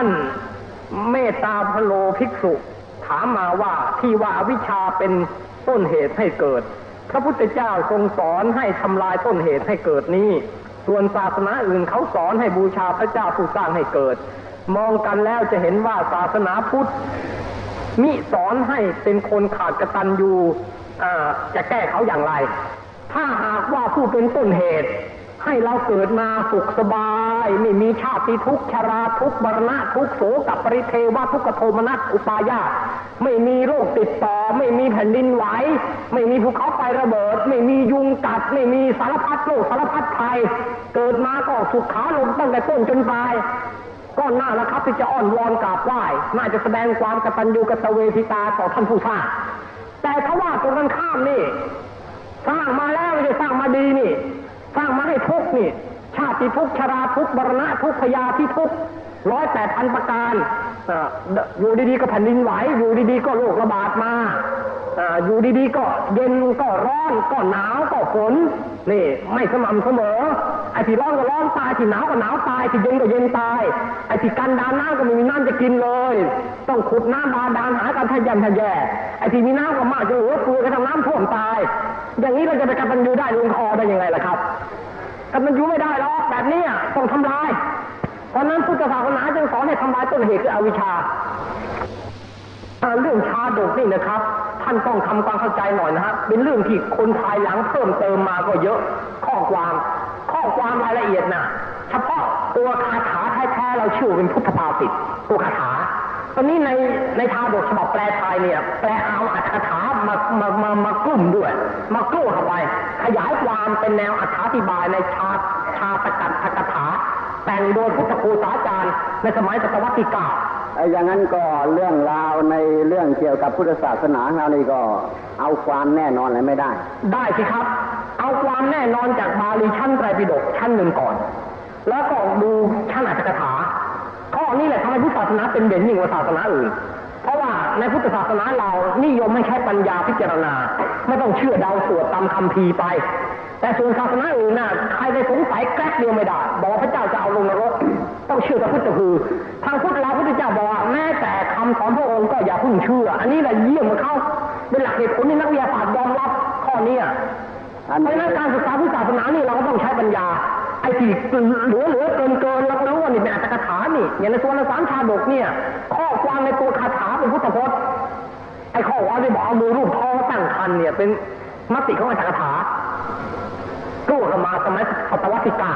านเมตตาพโลภิกษุ ถามมาว่าที่ว่าอวิชชาเป็นต้นเหตุให้เกิด พระพุทธเจ้าทรงสอนให้ทำลายต้นเหตุให้เกิดนี้ ส่วนศาสนาอื่นเขาสอนให้บูชาพระเจ้าผู้สร้างให้เกิด มองกันแล้วจะเห็นว่าศาสนาพุทธมิสอนให้เป็นคนขาดกตัญญูอ่าจะแก้เขาอย่างไร ถ้าหากว่าผู้เป็นต้นเหตุ ให้เราเกิดมาสุขสบาย ไม่มีชาติทุกข์ชราทุกข์บรณะทุกข์โศกับปริเทวทุกขโทมนัสอุปายาตไม่มีโรคติดต่อ ไม่มีแผ่นดินไหวไม่มีภูเขาไฟระเบิด ไม่มียุงกัด ไม่มีสารพัดโรคสารพัดภัยเกิดมาก็สุขขาลมตั้งแต่ต้นจนปลายก็น่าล้วครับที่จะอ้อนวอนกราบไหว้น่าจะแสดงความกตัญญูกตเวทิตาต่อท่านผู้สร้างแต่ถ้าว่าตรงกันข้ามนี่สร้างมาแล้วไม่ได้สร้างมาดีนี่ สร้างมาให้ทุกนี่ ชาติทุกชราทุกบรณะทุกพยาที่ทุกร้อยแปดพันประการอ่าอยู่ดีๆก็แผ่นดินไหวอยู่ดีๆก็โรคระบาดมา อยู่ดีๆก็เย็นก็ร้อนก็หนาวก็ฝนนี่ไม่สม่ำเสมอไอ้ที่ร้อนก็ร้อนตายที่หนาวก็หนาวตายที่เย็นก็เย็นตายไอ้ที่กันดานน้ำก็ไม่มีน้ำจะกินเลย ต้องขุดน้ำบาดาลหากันทะยันทะแย่ไอ้ที่มีน้ำก็มากจะเหลือเฟือกันทำน้ำท่วมตาย อย่างนี้เราจะไปกันยูได้ลงคอได้ยังไงล่ะครับกันยูไม่ได้หรอกแบบนี้ต้องทำลาย เพราะนั้นพุทธศาสนาจึงสอนให้ทำลายต้นเหตุคืออวิชชาเรื่องชาดกนี่นะครับานต้องทำความเข้าใจหน่อยนะฮะเป็นเรื่องที่คนภายหลังเพิ่มเติมมาก็เยอะ ข้อความ ข้อความรายละเอียดน่ะ เฉพาะตัวคาถาแท้ๆเราเชื่อเป็นพุทธภาษิตตัวคาถาตอนนี้ในในชาดกฉบับแปลไทยเนี่ย แปลเอาอัตถถามามามามากลุ่มด้วย มากลุ่มเข้าไป ขยายความเป็นแนวอธิบายในชาชาตกัตถกถาแต่งโดยพุทธครูสาจารย์ในสมัยศตวรรษที่เก้า อย่างนั้นก็เรื่องราวในเรื่องเกี่ยวกับพุทธศาสนาเรานี่ก็เอาความแน่นอนอะไรไม่ได้ ได้สิครับ เอาความแน่นอนจากบาลีชั้นไตรปิฎกชั้นหนึ่งก่อน แล้วก็ดูชั้นอัตถกถาข้อนี้แหละทำให้พุทธศาสนาเป็นเด่นยิ่งกว่าศาสนาอื่น เพราะว่าในพุทธศาสนาเรานิยมให้ใช้ปัญญาพิจารณา ไม่ต้องเชื่อเดาสวดตามคำพีไป แต่ส่วนศาสนาอื่นน่ะใครไปสงสัยแกล้เดียวไม่ได้ บอกพระเจ้าจะเอาลงนรก ต้องเชื่อพระพุทธคือทางพุทธเราพุทธเจ้าบอกว่าแม้แต่คำสอนพระองค์ก็อย่าพิ่งเชื่อ อันนี้แหละเยี่ยมเขาเป็นหลักเหตุผลที่นักวิทยาศาสตร์ยอมรับข้อนี้อันเพราะนี้ฉะนั้นการศึกษาพุทธศาสนานี่เราก็ต้องใช้ปัญญาไอ้ที่เหลือเหลือเกินเกินเราก็รู้ว่านี่เป็นอัตถกถานี่อย่างในส่วนในสามชาดกเนี่ย ข้อความในตัวคาถาเป็นพุทธพจน์ไอ้ข้อความที่บอกเอามือรูปท้องตั้งคันเนี่ยเป็นมติของอัตถกถา กู้กันมาสมัยศตวรรษที่เก้า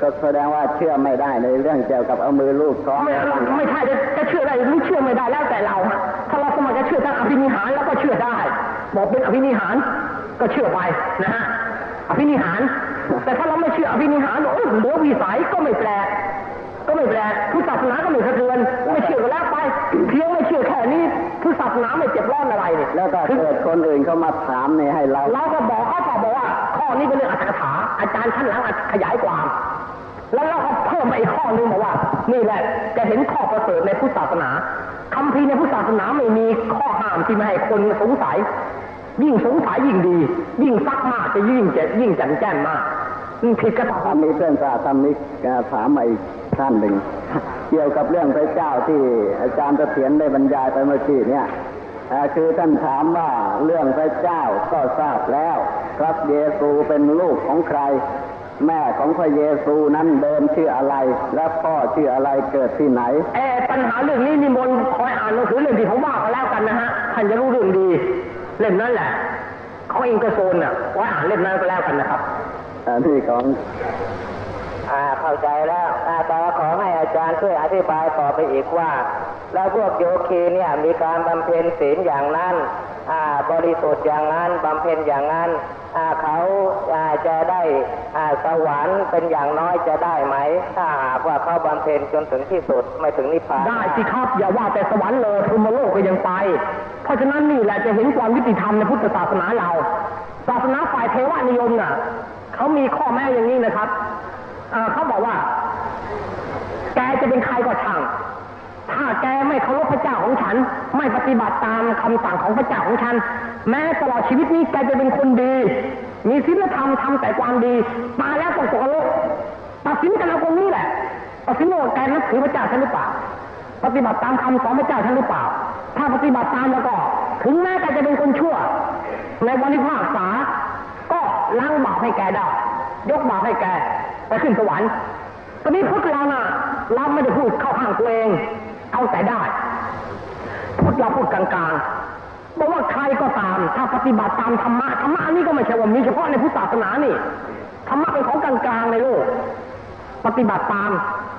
ก็แสดงว่าเชื่อไม่ได้ในเรื่องเกี่ยวกับเอามือลูบท้องไม่ไม่ใช่จะจะเชื่อได้หรือเชื่อไม่ได้แล้วแต่เรา ถ้าเราสมัครจะเชื่อทางอภินิหารแล้วก็เชื่อได้ บอกเป็นอภินิหารก็เชื่อไปนะฮะอภินิหาร แต่ถ้าเราไม่เชื่ออภินิหารโอ้ยเหลือวิสัยก็ไม่แปลกก็ไม่แปลกพุทธศาสนาก็ไม่สะเทือนไม่เชื่อก็แล้วไป เพียงไม่เชื่อแค่นี้พุทธศาสนาไม่เจ็บร้อนอะไรเนี่ยแล้วก็เกิดคนอื่นเขามาถามเนี่ยให้เราเราก็บอกเขาก็บอกว่าข้อนี้เป็นเรื่องอัตถกถาอาจารย์ท่านหลังขยายความ แล้วเราก็เพิ่มมาอีกข้อนึงบอกว่า นี่แหละจะเห็นข้อประเสริฐในพุทธศาสนาคำพีร์ในพุทธศาสนาไม่มีข้อห้ามที่ไม่ให้คนสงสัยยิ่งสงสัยยิ่งดี ยิ่งซักมากจะยิ่งจะยิ่งแจ่มแจ้งมากมัน ผิดกับถ้ามีเพื่อนสาธรรมิกถามมาอีกท่านหนึ่ง เกี่ยวกับเรื่องพระเจ้าที่อาจารย์เสถียรได้บรรยายไปเมื่อกี้เนี่ยคือท่านถามว่าเรื่องพระเจ้าก็ทราบแล้วพระเยซูเป็นลูกของใคร แม่ของพระเยซูนั้นเดิมชื่ออะไร และพ่อชื่ออะไรเกิดที่ไหนเออปัญหาเรื่องนี้นิมนต์คอยอ่านหนังสือเรื่องที่ผมว่าก็แล้วกันนะฮะท่านจะรู้เรื่องดี เล่มนั้นแหละเของอิงกอร์โซนน่ะไว้อ่านเล่มนั้นก็แล้วกันนะครับ อันที่ของอ่าเข้าใจแล้วอ่าแต่ขอให้อาจารย์ช่วยอธิบายต่อไปอีกว่า แล้วพวกโยคีเนี่ยมีการบำเพ็ญศีลอย่างนั้นอ่าบริสุทธิ์อย่างนั้นบำเพ็ญอย่างนั้นอ่าเขาอ่าจะได้อ่าสวรรค์เป็นอย่างน้อยจะได้ไหม ถ้าหากว่าเขาบำเพ็ญจนถึงที่สุดไม่ถึงนิพพานได้สิครับ อย่าว่าแต่สวรรค์เลยพรหมโลกก็ยังไป เพราะฉะนั้นนี่แหละจะเห็นความยุติธรรมในพุทธศาสนาเราศาสนาฝ่ายเทวนิยมน่ะ เขามีข้อแม้อย่างนี้นะครับเขาบอกว่า แกจะเป็นใครก็ช่าง ถ้าแกไม่เคารพพระเจ้าของฉัน ไม่ปฏิบัติตามคำสั่งของพระเจ้าของฉัน แม้ตลอดชีวิตนี้แกจะเป็นคนดี มีศีลธรรมทำแต่ความดี มาแล้วต้องตกนรกตัดสินกันเอาตรงนี้แหละตัดสินว่าแกนับถือพระเจ้าฉันหรือเปล่า ปฏิบัติตามคำสอนพระเจ้าฉันหรือเปล่า ถ้าปฏิบัติตามแล้วก็ ถึงแม้แกจะเป็นคนชั่ว ในวันที่ภาคษา ก็ล้างบาปให้แกได้ ยกบาปให้แก ไปขึ้นสวรรค์ตอนนี้พุทธเราน่ะเราไม่ได้พูดเข้าข้างตัวเอง เอาแต่ได้ พุทธเราพูดกลางๆบอกว่าใครก็ตาม ถ้าปฏิบัติตามธรรมะธรรมะนนี้ก็ไม่ใช่ว่ามีเฉพาะในพุทธศาสนานี่ธรรมะเป็นของกลางๆในโลก ปฏิบัติตาม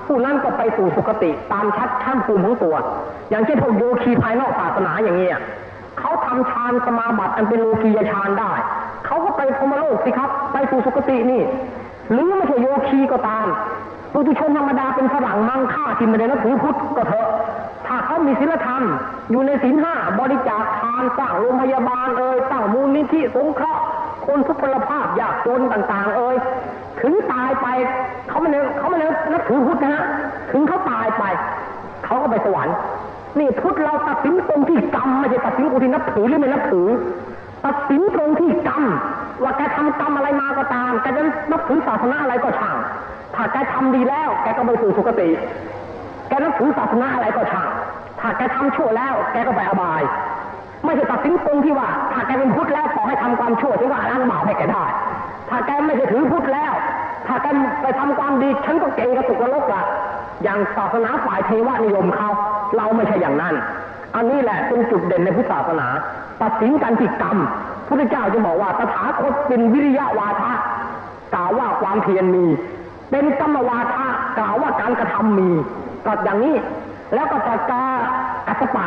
ผู้นั้นก็ไปสู่สุคติตามชัดชั้นภูมิของตัว อย่างเช่นพวกโยคีภายนอกศาสนาอย่างเงี้ยเขาทำฌานสมาบัติอันเป็นโลกียฌานได้ เขาก็ไปพรมโลกสิครับ ไปสู่สุคตินี่ หรือไม่ใช่โยคีก็ตามปุถุชนธรรมดาเป็นฝรั่งมังค่าที่ไม่ได้นับถือพุทธก็เถอะ ถ้าเขามีศีลธรรม อยู่ในศีลห้าบริจาคทานสร้างโรงพยาบาลเอ่ยตั้างมูลนิธิสงเคราะห์คนทุกพลภาพยากจนต่าง ๆ เอ่ยถึงตายไปเขาไม่ได้เขาไม่ได้นับถือพุทธนะฮะถึงเขาตายไป เขาก็ไปสวรรค์นี่พุทธเราตัดสินตรงที่กรรมไม่ใช่ตัดสินตรงที่นับถือหรือไม่นับถือ ตัดสินตรงที่กรรมว่าแกทำกรรมอะไรมาก็ตามแกจะนับถือศาสนาอะไรก็ช่าง ถ้าแกทำดีแล้ว แกก็ไปสู่สุคติ แกนับถือศาสนาอะไรก็ช่าง ถ้าแกทำชั่วแล้วแกก็ไปอบาย ไม่ใช่ตัดสินตรงที่ว่า ถ้าแกเป็นพุทธแล้วขอให้ทำความชั่วถึงว่าล้างบาปให้แกได้ ถ้าแกไม่ใช่ถือพุทธแล้ว ถ้าแกไปทำความดีฉันก็เก่งกระตุกกระลกละอย่างศาสนาฝ่ายเทวนิยมเขาเราไม่ใช่อย่างนั้น อันนี้แหละเป็นจุดเด่นในพุทธศาสนา ตัดสินกันที่กรรมพุทธเจ้าจะบอกว่าตถาคตเป็นวิริยะวาทะกล่าวว่าความเพียรมี เป็นกรรมวาทะกล่าวว่าการกระทำมีตัดอย่างนี้ แล้วก็ตัดกากัสปะ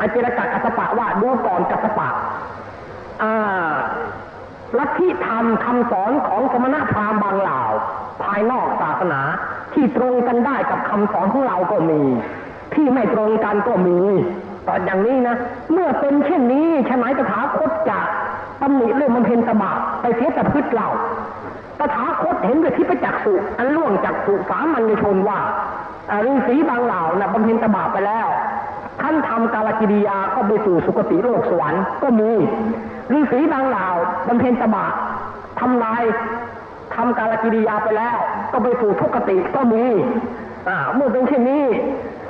อเจรกะกัสปะว่าดูก่อนกัสปะอ่าลัทธิธรรมคำสอนของสมณพราหมณ์บางเหล่า ภายนอกศาสนาที่ตรงกันได้กับคำสอนของเราก็มี ที่ไม่ตรงกันก็มี ตอนอย่างนี้นะ เมื่อเป็นเช่นนี้ฉะไหนตถาคตจะตำหนิเรื่องมันเพนตบะไปเสียแต่พืชเราตถาคตเห็นด้วยที่ประจักษ์สุอันล่วงจากสุสามัญชนว่าฤาษีบางเหล่านะ่ะบำเพ็ญตบะไปแล้วท่านทำกาลกิริยาก็ไปสู่สุคติโลกสวรรค์ก็มีฤาษีบางเหล่าบำเพ็ญตบะทำลายทำกาลกิริยาไปแล้ว ก็ไปสู่ทุกติก็มี เมื่อเป็นเช่นนี้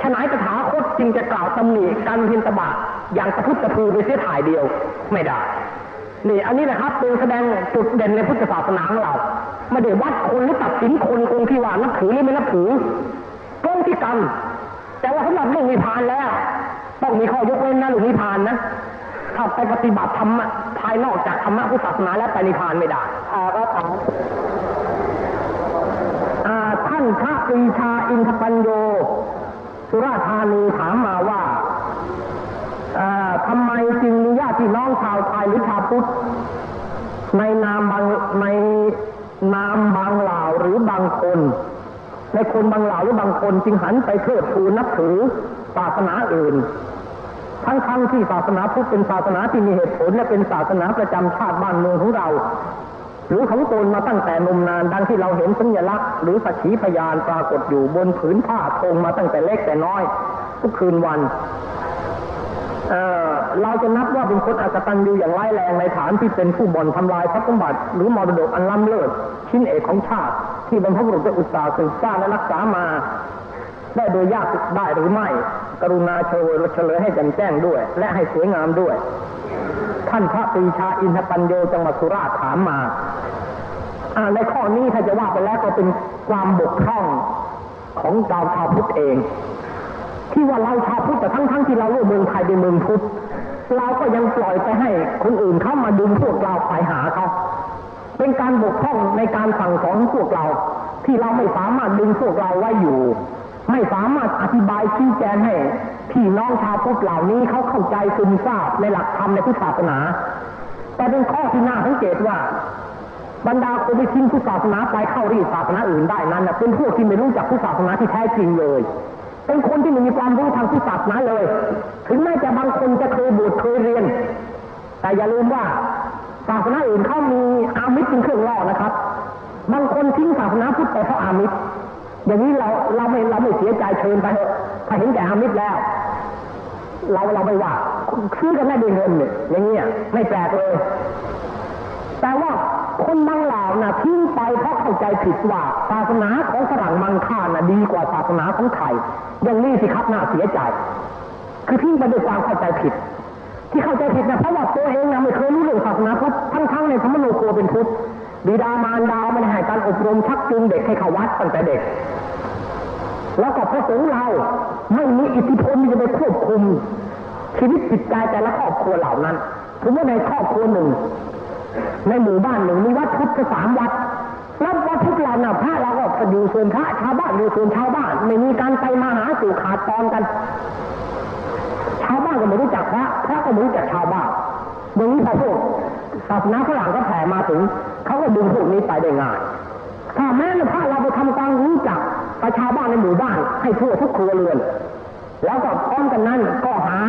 ฉนัยตถาคตจึงจะกล่าวตำหนิการเพ็ญตบะอย่างตะพุตตะพือไปเสียถ่ายเดียวไม่ได้นี่อันนี้แหละครับเป็นแสดงจุดเด่นในพุทธศาสนาของเราไม่ได้วัดคนหรือตัดสินคนตรงที่ว่านับถือหรือไม่นับถือตรงที่กรรมแต่ว่าสำหรับเรื่องนิพพานแล้ว ต้องมีข้อยกเว้นนะหรือนิพพานนะถ้าไปปฏิบัติธรรมภายนอกจากธรรมะพุทธศาสนาแล้วไปนิพพานไม่ได้อ่าก็ถามาท่านพระปรีชาอินทปัญโย สุราธานีถามมาว่าอ่าทำไมจึงมีญาติน้องชาวไทยหรือชาวพุทธในนามบางในนามบางเหล่าหรือบางคน ในคนบางเหล่าหรือบางคนจึงหันไปเทิดทูนนับถือศาสนาอื่น ทั้งทั้งๆที่ศาสนาพุทธเป็นศาสนาที่มีเหตุผลและเป็นศาสนาประจำชาติบ้านเมืองของเรา หรือของตนมาตั้งแต่นมนานดังที่เราเห็นสัญลักษณ์หรือสักขีพยานปรากฏอยู่บนผืนผ้าธงมาตั้งแต่เล็กแต่น้อย ทุกคืนวันเเราจะนับว่าเป็นคนอักตันยูอย่างร้ายแรงในฐานที่เป็นผู้บ่อนทำลายทรัพย์สมบัติหรือมรดกอันล้ำเลิศชิ้นเอกของชาติ ที่บรรพบุรุษได้อุตสาห์สืบสร้างและรักษามา ได้โดยยากได้หรือไม่ กรุณาเฉลยเฉลยให้แจ่มแจ้งด้วย และให้สวยงามด้วย ท่านพระปรีชาอินทปัญโยจังหวัดสุราษฎร์ถามมาอ่าในข้อนี้ถ้าจะว่าไปแล้วก็เป็นความบกพร่องของชาวชาวพุทธเอง ที่ว่าเราชาวพุทธแต่ทั้งทั้งที่เราเลือกเมืองไทยเป็นเมืองพุทธเราก็ยังปล่อยไปให้คนอื่นเข้ามาดึงพวกเราไปหาเขาเป็นการบกพร่องในการสั่งสอนพวกเรา ที่เราไม่สามารถดึงพวกเราไว้อยู่ ไม่สามารถอธิบายชี้แจงให้พี่น้องชาวพุทธเหล่านี้เขาเข้าใจซึมซาบในหลักธรรมในพุทธศาสนา แต่เป็นข้อที่น่าสังเกตว่า บรรดาคนที่ทิ้งพุทธศาสนาไปเข้ารีศาสนาอื่นได้นั้นเป็นพวกที่ไม่รู้จักพุทธศาสนาที่แท้จริงเลย เป็นคนที่ไม่มีความรู้ทางพุทธศาสนาเลย ถึงแม้จะบางคนจะเคยบวชเคยเรียน แต่อย่าลืมว่าศาสนาอื่นเขามีอามิตรเป็นเครื่องล่อนะครับ บางคนทิ้งศาสนาพุทธไปเพราะอามิตร อย่างนี้เราเราไม่เราไม่เสียใจเชิญไปเถอเห็นแก่อามิตรแล้ว เราเราไม่ว่าซื้อกันได้ด้เงินเนี่ยอย่างเงี้ยไม่แปลกเลยแต่ว่าคนบางเหล่านะทิ้งไปเพราะเข้าใจผิดว่าศาสนาของฝรั่งมังค่านะดีกว่าศาสนาของไทยอย่างนี้สิครับน่าเสียใจ คือทิ้งไปด้วยความเข้าใจผิด ที่เข้าใจผิดนะเพราะว่าตัวเองนะไม่เคยรู้เรื่องศาสนาพุทธทั้งๆในธรรมโนครัวเป็นพุทธ บิดามารดาไม่ได้ให้การอบรมชักจูงเด็กให้เขาวัดตั้งแต่เด็ก แล้วก็พระสงฆ์เราไม่มีอิทธิพลที่จะไปควบคุม ชีวิตจิตใจแต่ละครอบครัวเหล่านั้นถือว่าในครอบครัวหนึ่ง ในหมู่บ้านหนึ่งมีวัดพุทธสามวัดแล้ววัดพุทธเราน่ะพระเราก็อยู่ส่วนพระชาวบ้านอยู่ส่วนชาวบ้าน ไม่มีการไปมาหาสู่ขาดตอนกัน ชาวบ้านก็ไม่รู้จักพระพระก็ไม่รู้จักชาวบ้านอย่างนี้พอพวกศาสนาฝรั่งก็แผ่มาถึง เขาก็ดึงพวกนี้ไปได้ง่ายถ้าแม้แต่พระเราไปทำความรู้จักประชาวบ้านในหมู่บ้าน ให้ทั่วทุกครัวเรือน แล้วก็พร้อมกันนั้นก็หา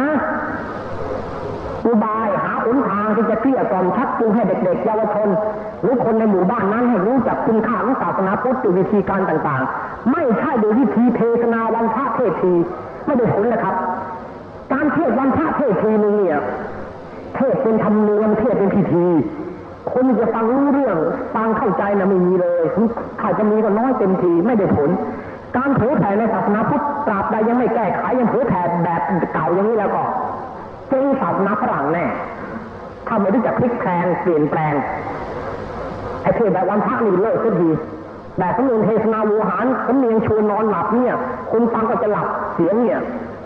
อุบายหาหนทางที่จะเกลี้ยกล่อมชักจูงให้เด็กๆเยาวชนหรือคนในหมู่บ้านนั้นให้รู้จักคุณค่าของศาสนาพุทธวยวิธีการต่างๆ ไม่ใช่โดยวิธีเทศนาวันพระเทศทีไม่ได้ผลนะครับ การเทศวันพระเทศทีนึงเนี่ยเทศเป็นธรรมเนียมเทศเป็นพิธี คนจะฟังรู้เรื่องฟังเข้าใจนะไม่มีเลยถ้าจะมีก็น้อยเต็มทีไม่ได้ผล การเผยแผ่ในศาสนาพุทธตราบใดยังไม่แก้ไขยังเผยแผ่แบบเก่าอย่างนี้แล้วก็เจ๊งศาสนาฝรั่งแน่ถ้าไม่รู้จักพลิกแพลงเปลี่ยนแปลงไอ้เทศแบบวันพระนี่เลิกสักทีแบบสำเนียงเทศนาวูหารสำเนียงชวนนอนหลับเนี่ยคนฟังก็จะหลับเสียงเนี่ย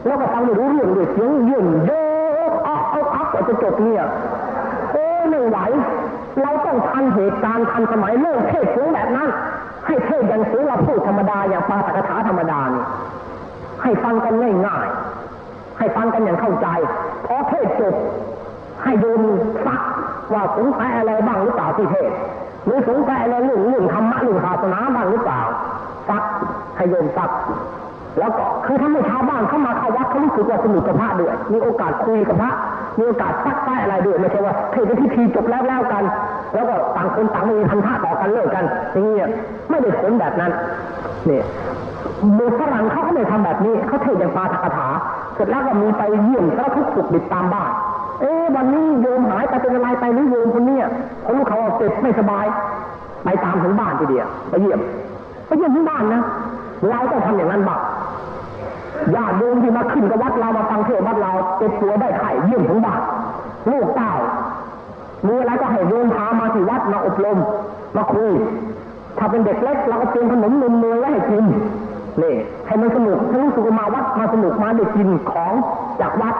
แล้วก็ฟังไม่รู้เรื่องด้วยเสียงยื่นโยกอักอักอักกว่าจะจบเนี่ยโอ้ไม่ไหว ต้องทันเหตุการณ์ทันสมัยเลิกเทศสียงแบบนั้น ให้เทศอย่างสียงเราพูดธรรมดาอย่างปาตกถาธรรมดานี่ให้ฟังกันง่ายๆให้ฟังกันอย่างเข้าใจพอเทศจบให้โยมซักว่าสงสัยอะไรบ้างหรือเปล่าที่เทศหรือสงสัยอะไรเรื่องเรื่องธรรมะเรื่องศาสนาบ้างหรือเปล่าซักให้โยมซักแล้วก็คือถ้าไม่ชาวบ้านเข้ามาเข้าวัดเขารู้สึกว่าสนุกกับพระด้วยมีโอกาสคุยกับพระมีโอกาสซักไส้อะไรด้วยไม่ใช่ว่าเทศน์พิธีจบแล้วแล้วกัน แล้วก็ต่างคนต่างไม่มีพันธะต่อกันเลิกกันอย่างเงี้ยไม่ได้ผลแบบนั้นเนี่ยเมือฝรั่งเขาก็ไม่ทำแบบนี้เขาเทศอย่างปาฐกถาเสร็จแล้วก็มีไปเยี่ยมสารทุกข์สุขดิบตามบ้านเอ๊วันนี้โยมหายไปเป็นอะไรไปหรือโยมคนเนี้ยเขาลูกเขาเอาเจ็บไม่สบายไปตามถึงบ้านทีเดียวไปเยี่ยมไปเยี่ยมถึงบ้านนะเราต้องทำอย่างนั้นบ้างญาติโยมที่มาขึ้นกับวัดเรามาฟังเทศวัดเราเจ็บตัวได้ไข้เยี่ยมถึงบ้านลูกเต้า มีอะไรก็ให้โยมพามาที่วัดมาอบรมมาคุยถ้าเป็นเด็กเล็กเราก็เตรียมขนมนมเนยไว้ให้กินนี่ให้มันสนุกให้รู้สึกมาวัดมาสนุกมาได้กินของจากวัด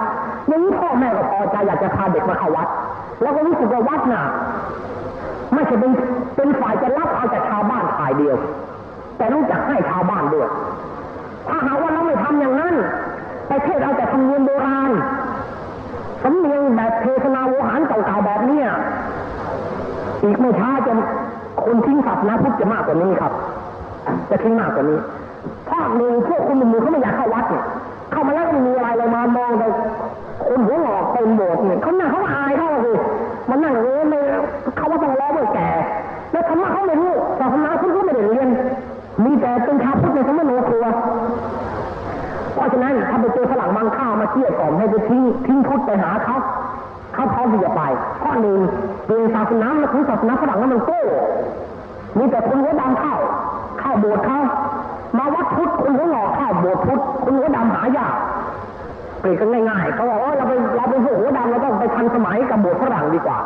อย่างนี้พ่อแม่ก็พอใจอยากจะพาเด็กมาเข้าวัด แล้วก็รู้สึกว่าวัดน่ะไม่ใช่เป็นเป็นฝ่ายจะรับเอาจากชาวบ้านฝ่ายเดียว แต่รู้จักให้ชาวบ้านด้วย ถ้าหากว่าเราไม่ทำอย่างนั้นไปเทศเอาแต่ธรรมเนียมโบราณ สำเนียงแบบเทศนาโวหารเก่าๆแบบเนี้ยอีกไม่ช้าจะคนทิ้งศัพท์นะพุทธจะมากกว่านี้ครับ จะทิ้งมากกว่านี้ภาคหนึ่งพวกคุณหนุ่มๆเขาไม่อยากเข้าวัดเนี่ยเข้ามาแล้วก็ไม่มีอะไรเลยมามองแต่ เชี่ยกล่อมให้ไปทิ้งทิ้งพุทธไปหาเขาเขาพร้อมที่จะไปข้อหนึ่งเปลี่ยนศาสนามาถึงศาสนาฝรั่งนั้นมันโก้มีแต่คนหัวดำเข้า เข้าโบสถ์เขามาวัดพุทธคนหัวหงอกเข้าโบสถ์พุทธคนหัวดำหายากเปลี่ยนกันง่ายๆเขาบอกว่าเราไปเราเป็นพวกหัวดำเราต้องไปทันสมัยกับโบสถ์ฝรั่งดีกว่า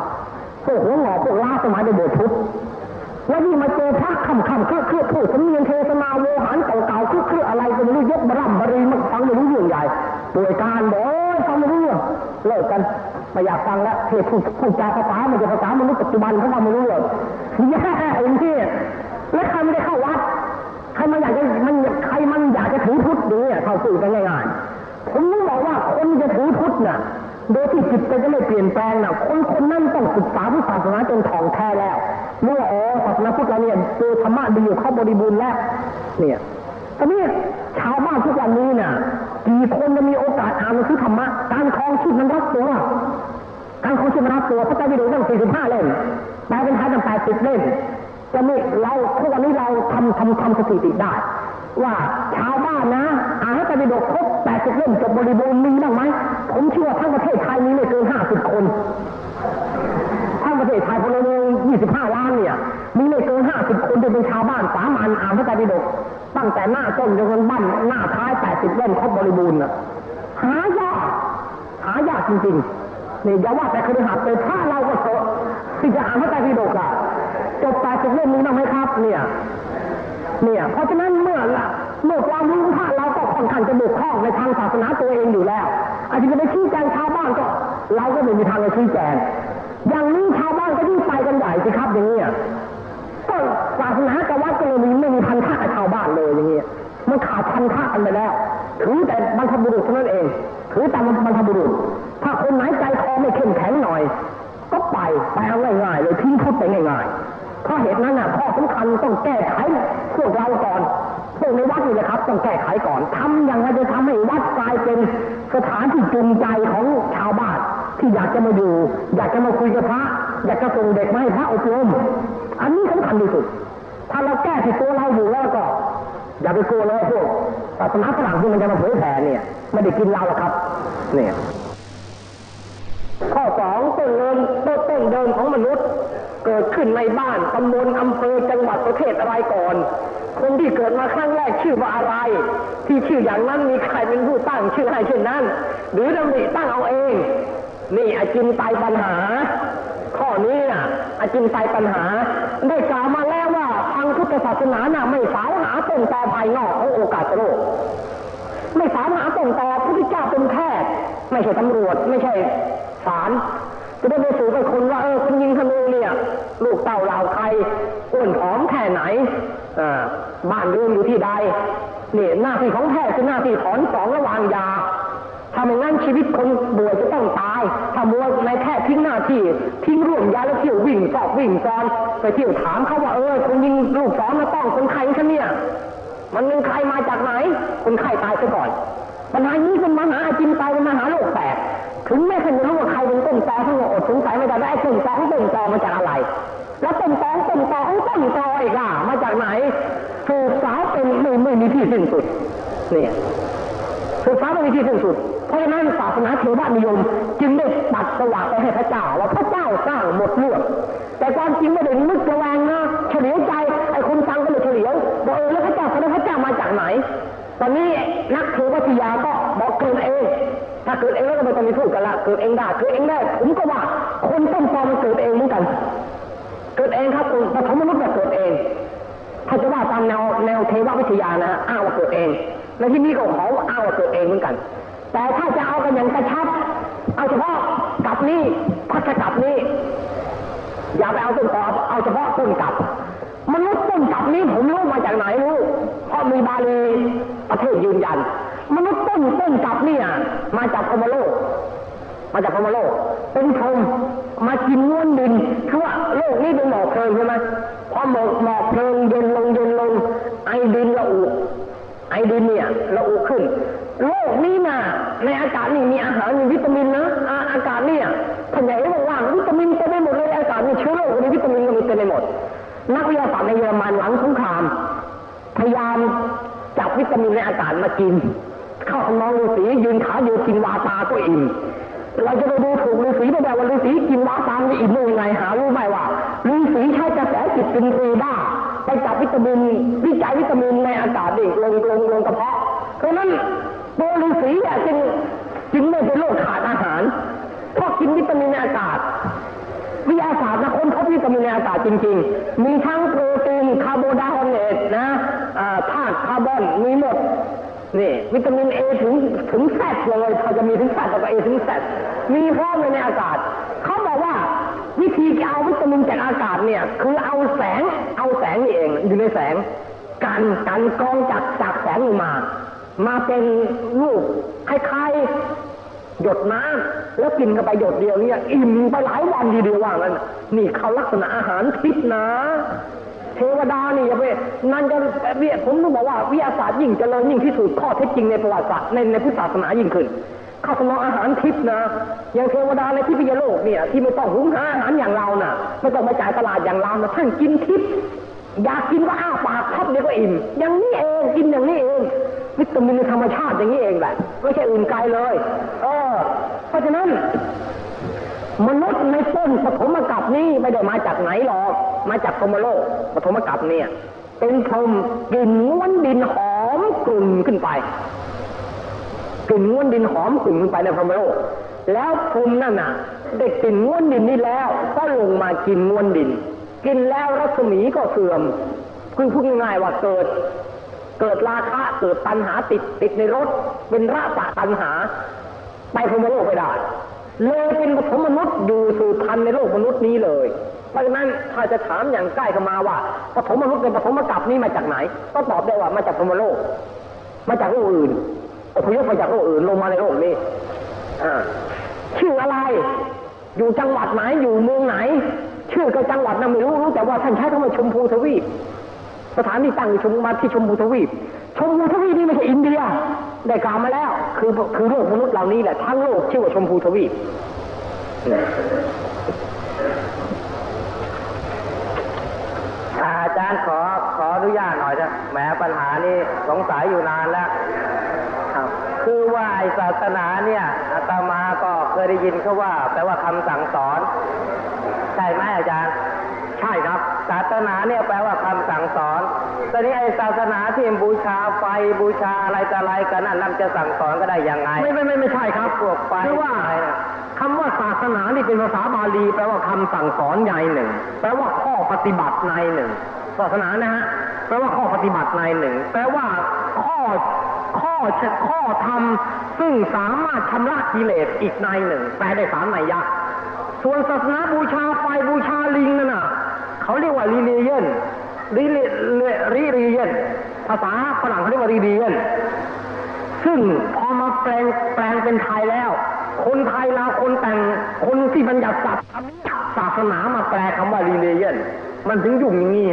พวกหัวหงอกพวกล้าสมัยในโบสถ์พุทธแล้วนี่มาเจอพระคำคำเครื่อเครื่อพูดสำเนียงเทศนาโวหารเก่าๆเครื่อเครื่ออะไรก็ไม่รู้ยกบรัมบรีมันฟังไม่รู้เรื่องใหญ่ ป่วยการบอกโอ้ยฟังไม่รู้เรื่องเลิกกันไม่อยากฟังแล้วเทศพูดพูดจาภาษามันจะภาษามนุษย์ปัจจุบันเขาฟังไม่รู้เรื่องแย่เองที่แล้วใครไม่ได้เข้าวัดใครมันอยากจะมันใครมันอยากจะถือพุทธดีเนี่ยเข้าสู่กันง่ายๆผมต้องบอกว่าคนจะถือพุทธน่ะโดยที่จิตใจจะไม่เปลี่ยนแปลงน่ะคนคนนั้นต้องศึกษาพุทธศาสนาจนถ่องแท้แล้วเมื่ออ๋อศาสนาพุทธเราเนี่ยเจอธรรมะดีอยู่เข้าบริบูรณ์แล้วเนี่ยตอนนี้ชาวบ้านทุกวันนี้น่ะ กี่คนจะมีโอกาสอ่านหนังสือธรรมะ การคลองชีพมันรัดตัว การคลองชีพมันรัดตัวพระเจ้าวิโรจน์ตั้ง45เล่มแปลเป็นไทยตั้ง80เล่มจะมีเราทุกวันนี้เราทำทำทำสถิติได้ ว่าชาวบ้านนะอ่านพระไตรปิฎกครบ80เล่มจบบริบูรณ์มีบ้างไหมผมเชื่อว่าทั้งประเทศไทยมีไม่เกิน50คนทั้งประเทศไทยพลเมือง25ล้านเนี่ย มีไม่เกิน50คนที่เป็นชาวบ้านสามัญอ่านพระไตรปิฎกตั้งแต่หน้าต้นจนถึงบ้านหน้าท้าย80เล่มครบบริบูรณ์น่ะหายากหายากจริงๆนี่อย่าว่าแต่คฤหัสถ์เลยถ้าเราก็เถอะที่จะอ่านพระไตรปิฎกอะจบ80เล่มนี้บ้างไหมครับ เนี่ย เนี่ย เพราะฉะนั้นเมื่อละเมื่อความรู้ถ้าเราก็ค่อนข้างจะบกพร่องในทางศาสนาตัวเองอยู่แล้วอาจจะไปชี้แจงชาวบ้านก็ เราก็ไม่มีทางจะชี้แจงอย่างนี้ชาวบ้านก็ยิ่งไปกันใหญ่สิครับอย่างนี้ ก็ศาสนากับวัดก็เลยมีไม่มีพันธะกับชาวบ้านเลยอย่างนี้ยมันขาดพันธะกันไปแล้ว ถือแต่บรรพบุรุษเท่านั้นเอง ถือแต่บรรพบุรุษ ถ้าคนไหนใจคอไม่เข้มแข็งหน่อย ก็ไปไปเอาง่ายๆเลยทิ้งพุทธไปง่ายๆเพราะเหตุนั้นน่ะข้อสำคัญต้องแก้ไขพวกเราก่อนพวกในวัดนี่แหละครับ ต้องแก้ไขก่อนทำอย่างไรจะทำให้วัดกลายเป็นสถานที่จูงใจของชาวบ้านที่อยากจะมาอยู่ อยากจะมาคุยกับพระ อยากจะส่งเด็กมาให้พระอบรมอันนี้สำคัญที่สุด ถ้าเราแก้ที่ตัวเราอยู่แล้วก็ อย่าไปกลัวเลยพวกศาสนาฝรั่งที่มันจะมาเผยแผ่เนี่ยไม่ได้กินเราหรอกครับ เนี่ย ข้อสองต้นเดิมต้นต้นเดิมของมนุษย์ เกิดขึ้นในบ้านตำบลอำเภอจังหวัดประเทศอะไรก่อนคนที่เกิดมาครั้งแรกชื่อว่าอะไร ที่ชื่ออย่างนั้นมีใครเป็นผู้ตั้งชื่อให้เช่นนั้น หรือดำริตั้งเอาเอง นี่อาจินไตยปัญหา ข้อนี้น่ะอาจินไตยปัญหา ได้กล่าวมาแล้วว่าทางพุทธศาสนาน่ะไม่สาวหาต้นตอภายนอกของโอกาสโลก ไม่สามหาต้นตอพระพุทธเจ้าเป็นแพทย์ไม่ใช่ตำรวจไม่ใช่ศาลจะได้ไปสู่กับคนว่าเออคุณยิงธนูเนี่ย ลูกเต่าเหล่าใครอ้วนผอมแค่ไหนอ่าบ้านเรือนอยู่ที่ใดเนี่ยหน้าที่ของแพทย์คือหน้าที่ถอนสองระหว่างยา ถ้าไม่งั้นชีวิตคนป่วยจะต้องตาย ถ้ามัวในแพทย์ทิ้งหน้าที่ ทิ้งร่วมยาแล้วเที่ยววิ่งสอบวิ่งซ้อนไปเที่ยวถามเขาว่าเออคุณยิงลูกสองมาต้องคนไข้ฉันเนี่ย มันเป็นใครมาจากไหน คนไข้ตายซะก่อนปัญหานี้เป็นมหาอาจินไตยเป็นมหาโลกแตกถึงแม้คุณจะรู้ว่าใครเป็นต้นตอทั้งหมดอดสงสัยไม่ได้ว่าไอ้ต้นตอของต้นตอมาจากอะไร แล้วต้นตอของต้นตอของต้นตออีกอะมาจากไหนสืบสาวเป็นไม่ไม่มีที่สิ้นสุดเนี่ย สืบสาไม่มีที่สิ้นสุด เพราะฉะนั้นศาสนาเทวนิยม จึงได้ตัดสว่างไปให้พระเจ้าว่าพระเจ้าสร้างหมดเรื่องแต่ความจริงไม่ได้นึกระแวงนะเฉลียวใจไอ้คนฟังก็เลยเฉลียวบอกเออแล้วพระเจ้าคนนั้นพระเจ้ามาจากไหน ตอนนี้นักเทววิทยาก็บอกเกิดเองถ้าเกิดเองแล้วก็ไม่ต้องมีพูดกันละเกิดเองได้เกิดเองได้ผมก็ว่าคนต้นตอมันเกิดเองเหมือนกัน เกิดเองครับคุณปฐมมนุษย์ก็เกิดเอง ถ้าจะว่าตามแนวแนวเทววิทยานะอ้าว่าเกิดเองในที่นี้ก็ขออ้าว่าเกิดเองเหมือนกัน แต่ถ้าจะเอากันอย่างกระชับ เอาเฉพาะกับนี้พัฒกับนี้ อย่าไปเอาต้นตอเอาเฉพาะต้นกับมนุษย์ต้นกับนี้ผมรู้มาจากไหนรู้เพราะมีบาลีประเทศยืนยัน มนุษย์ต้นต้นกับนี่ยมาจากพมโลก มาจากพมโลก เป็นพรมมากินง้วนดินคือว่าโลกนี้เป็นหมอกเพลิงใช่ไหม พอหมอกหมอกเพลิงเย็นลงเย็นลงไอดินละอุไอดินเนี่ยละอุขึ้นโลกนี้น่ะในอากาศนี่มีอาหารมีวิตามินนะอาอากาศเนี่ยท่านใหญ่ว่างวิตามินเต็มไปหมดเลยอากาศมีเชื้อโรคมีวิตามินก็มีเต็มไปหมด นักวิทยาศาสตร์ในเยอรมันหลังสงคราม พยายามจับวิตามินในอากาศมากิน เข้าทำนองฤาษียืนขาเดียวกินวาตาก็อิ่ม เราจะไปดูถูกฤาษีไม่ได้ว่าฤาษีกินวาตาไม่อิ่มได้ยังไงหารู้ไม่ว่าฤาษีใช้กระแสจิตเป็นเรดาร์ไปจับวิตามินวิจัยวิตามินในอากาศดิลงลงลงกระเพาะเพราะนั้นตัวฤาษีเนี่ยจึงจึงไม่เป็นโรคขาดอาหารเพราะกินวิตามินในอากาศวิทยาศาสตร์นะค้นพบวิตามินในอากาศจริง ๆ มีทั้งโปรตีนคาร์โบไดไเดรตนะธาตุคาร์บอนมีหมด นี่วิตามินเอถึงถึงแซดเลยเขาจะมีถึงแซดแล้วก็เอถึงแซดมีพร้อมเลยในอากาศ เขาบอกว่าวิธีเอาวิตามินจากอากาศเนี่ย คือเอาแสงเอาแสงนี่เอง อยู่ในแสงการการกองจากจากแสงลงมา มาเป็นรูปคล้ายๆหยดน้ำแล้วกินเข้าไปหยดเดียวเนี่ยอิ่มไปหลายวันทีเดียวว่างั้นนี่เขาลักษณะอาหารทิพนะ เทวดานี่อย่าไปนั่นจะเวียผมต้องบอกว่าวิทยาศาสตร์ยิ่งเจริญยิ่งที่สุดข้อเท็จจริงในประวัติศาสตร์ในในพุทธศาสนายิ่งขึ้นข้าวสมองอาหารทิพนะอย่างเทวดาในทิพยโลกเนี่ย ที่ไม่ต้องหุงหาอาหารอย่างเราน่ะไม่ต้องมาจ่ายตลาดอย่างเรานะท่านกินทิพย์อยากกินก็อ้าปากครับเดียวก็อิ่มอย่างนี้เองกินอย่างนี้เองวิตามินธรรมชาติอย่างนี้เองแหละไม่ใช่อื่นไกลเลย เออ เพราะฉะนั้น มนุษย์ในต้นปฐมกัปนี้ไม่ได้มาจากไหนหรอกมาจากพรมโลกปฐมกัปเนี่ย เป็นพรมกลิ่นง้วนดินหอมกลุ่นขึ้นไปกลิ่นง้วนดินหอมกลุ่นขึ้นไปในพรมโลก แล้วพรหมนั่นน่ะได้กลิ่นง้วนดินนี่แล้ว ก็ลงมากินง้วนดิน กินแล้วรัศมีก็เสื่อมคือพูดง่ายๆว่าเกิด เกิดราคะเกิดตัณหาติดติดในรถ เป็นราปะตัณหา ไปพรมโลกไม่ได้ เลยเป็นปฐมมนุษย์อยู่สู่ทันในโลกมนุษย์นี้เลย เพราะฉะนั้นถ้าจะถามอย่างใกล้เข้ามาว่าปฐมมนุษย์ในปฐมกัปนี้มาจากไหน ก็ตอบได้ว่ามาจากพรมโลก มาจากโลกอื่นอพยพมาจากโลกอื่นลงมาในโลกนี้ชื่ออะไรอยู่จังหวัดไหนอยู่เมืองไหน ชื่อกับจังหวัดนั้นไม่รู้รู้แต่ว่าท่านใช้คำว่าชมพูทวีป สถานที่ตั้งอยู่ชมมาที่ชมพูทวีปชมพูทวีปนี่ไม่ใช่อินเดีย ได้กล่าวมาแล้ว คือคือโลกมนุษย์เหล่านี้แหละทั้งโลกชื่อว่าชมพูทวีปอาจารย์ขอขออนุญาตหน่อยนะแหมปัญหานี้สงสัยอยู่นานแล้วครับคือว่าไอศาสนาเนี่ยอาตมาก็เคยได้ยินเขาว่าแปลว่าคำสั่งสอน ใช่ไหมอาจารย์ ใช่ครับ ศาสนาเนี่ยแปลว่าคำสั่งสอน ตอนนี้ไอศาสนาที่บูชาไฟบูชาอะไรต่ออะไรกันนั่นนั่นจะสั่งสอนก็ได้ยังไง ไม่ไม่ไม่ไม่ใช่ครับพวกไฟคือว่าอะไรน่ะคำว่าศาสนานี่เป็นภาษาบาลี แปลว่าคำสั่งสอนในหนึ่ง แปลว่าข้อปฏิบัติในหนึ่ง ศาสนานะฮะ แปลว่าข้อปฏิบัติในหนึ่ง แปลว่าข้อข้อข้อธรรมซึ่งสามารถชำระกิเลสอีกในหนึ่ง แปลได้สามนัยยะ ส่วนศาสนาบูชาไฟบูชาลิงนั่นน่ะ เขาเรียกว่า religion religion ภาษาฝรั่งเขาเรียกว่า religion ซึ่งพอมาแปลงแปลงเป็นไทยแล้ว คนไทยเราคนแต่งคนที่บัญญัติศัพท์ศาสนามาแปลคำว่า religion มันถึงยุ่งอย่างนี้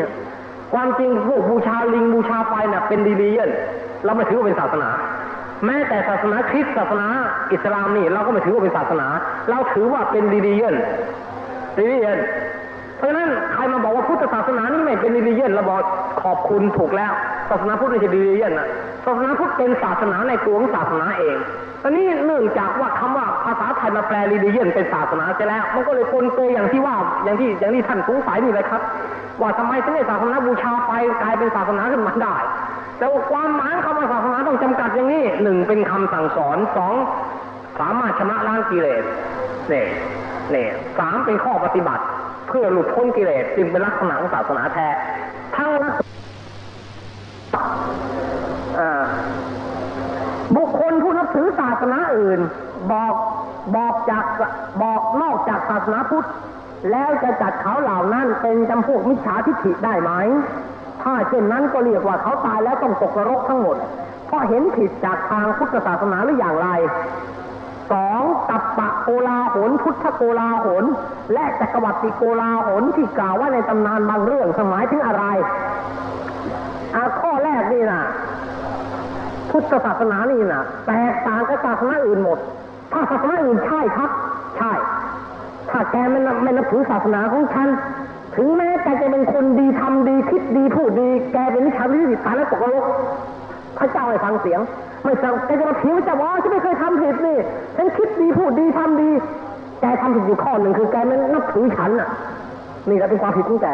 ความจริงพวกบูชาลิงบูชาไฟน่ะเป็น religion เราไม่ถือว่าเป็นศาสนา แม้แต่ศาสนาคริสต์ศาสนาอิสลามนี่เราก็ไม่ถือว่าเป็นศาสนา เราถือว่าเป็น religion religion เพ ราะฉะนั้นใครมาบอกว่าพุทธศาสนานี่ไม่เป็น religion เราบอกขอบคุณถูกแล้วศาสนาพุทธไม่ใช่ religion นะศาสนาพุทธเป็นศาสนาในตัวของศาสนาเองตอนนี้เนื่องจากว่าคำว่าภาษาไทยมาแปล religion เป็นศาสนาเสียแล้ว มันก็เลยปนเปอย่างที่ว่าอย่างที่อย่างที่ท่านสงสัยนี่เลยครับ ว่าทำไมถึงได้ศาสนาบูชาไฟกลายเป็นศาสนาขึ้นมาได้แต่ว่าความหมายคำว่าศาสนาต้องจำกัดอย่างนี้หนึ่งเป็นคำสั่งสอนสองสามารถชำระล้างกิเลสเนี่ยเนี่ยสามเป็นข้อปฏิบัติ เพื่อหลุดพ้นกิเลสจึงเป็นลักษณะของศาสนาแท้ทั้งลักษณะบุคคลผู้นับถือศาสนาอื่น บอกบอกจากบอกนอกจากศาสนาพุทธ แล้วจะจัดเขาเหล่านั้นเป็นจำพวกมิจฉาทิฏฐิได้ไหม ถ้าเช่นนั้นก็เรียกว่าเขาตายแล้วต้องตกนรกทั้งหมด เพราะเห็นผิดจากทางพุทธศาสนาหรืออย่างไร สองกัปปะโกลาหนพุทธโกลาหนและจักรวรรดิโกลาหนที่กล่าวว่าในตำนานบางเรื่องสมัยถึงอะไรอาข้อแรกนี่นะพุทธศาสนานี่นะแตกต่างกับศาสนาอื่นหมด ถ้าศาสนาอื่นใช่ครับ ใช่ ถ้าแกไม่นับไม่นับถือศาสนาของฉันถึงแม้แกจะเป็นคนดีทำดีคิดดีพูดดี แกเป็นมิจฉาทิฏฐิตายแล้วตกนรก พระเจ้าให้ฟังเสียง ไม่สั่งแกจะมาเถียงพระเจ้าว่าฉันไม่เคยทำผิดนี่ฉันคิดดีพูดดีทำดี แกทำผิดอยู่ข้อหนึ่งคือแกไม่นับถือฉันน่ะ นี่แหละเป็นความผิดของแก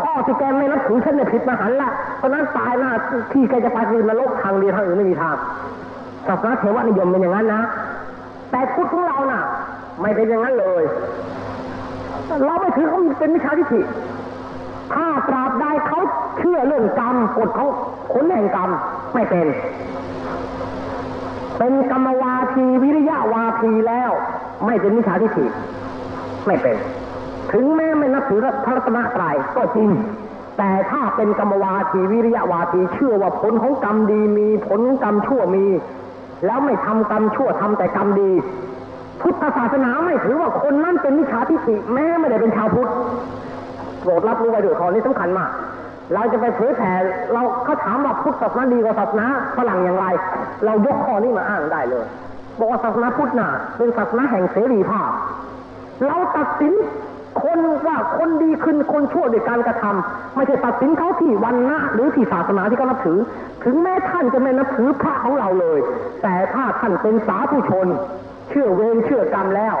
ข้อที่แกไม่นับถือฉันเนี่ยผิดมหันละเพราะฉะนั้นตายหน้าที่แกจะไปคือนรกทางเดียวทางอื่นไม่มีทางศาสนาเทวนิยมเป็นอย่างนั้นนะ แต่พุทธของเราน่ะ ไม่เป็นอย่างนั้นเลย เราไม่ถือเขาเป็นมิจฉาทิฏฐิ ถ้าตราบใดเขาเชื่อเรื่องกรรมกฎของผลแห่งกรรมไม่เป็น เป็นกรรมวาทีวิริยะวาทีแล้ว ไม่เป็นมิจฉาทิฏฐิไม่เป็น ถึงแม้ไม่นับถือพระรัตนตรัยก็จริงแต่ถ้าเป็นกรรมวาทีวิริยะวาทีเชื่อว่าผลของกรรมดีมีผลกรรมชั่วมี แล้วไม่ทำกรรมชั่วทำแต่กรรมดี พุทธศาสนาไม่ถือว่าคนนั้นเป็นมิจฉาทิฏฐิแม้ไม่ได้เป็นชาวพุทธ โปรดรับรู้ไว้ด้วยข้อนี้สำคัญมาก เราจะไปเผยแผ่เราเขาถามว่าพุทธศาสนาดีกว่าศาสนาฝรั่งอย่างไร เรายกข้อนี้มาอ้างได้เลยบอกว่าศาสนาพุทธน่ะเป็นศาสนาแห่งเสรีภาพ เราตัดสินคนว่าคนดีขึ้นคนชั่วด้วยการกระทำไม่ใช่ตัดสินเขาที่วันนะหรือที่ศาสนาที่เขานับถือ ถึงแม้ท่านจะไม่นับถือพระของเราเลย แต่ถ้าท่านเป็นสาธุชน เชื่อเวรเชื่อกรรมแล้ว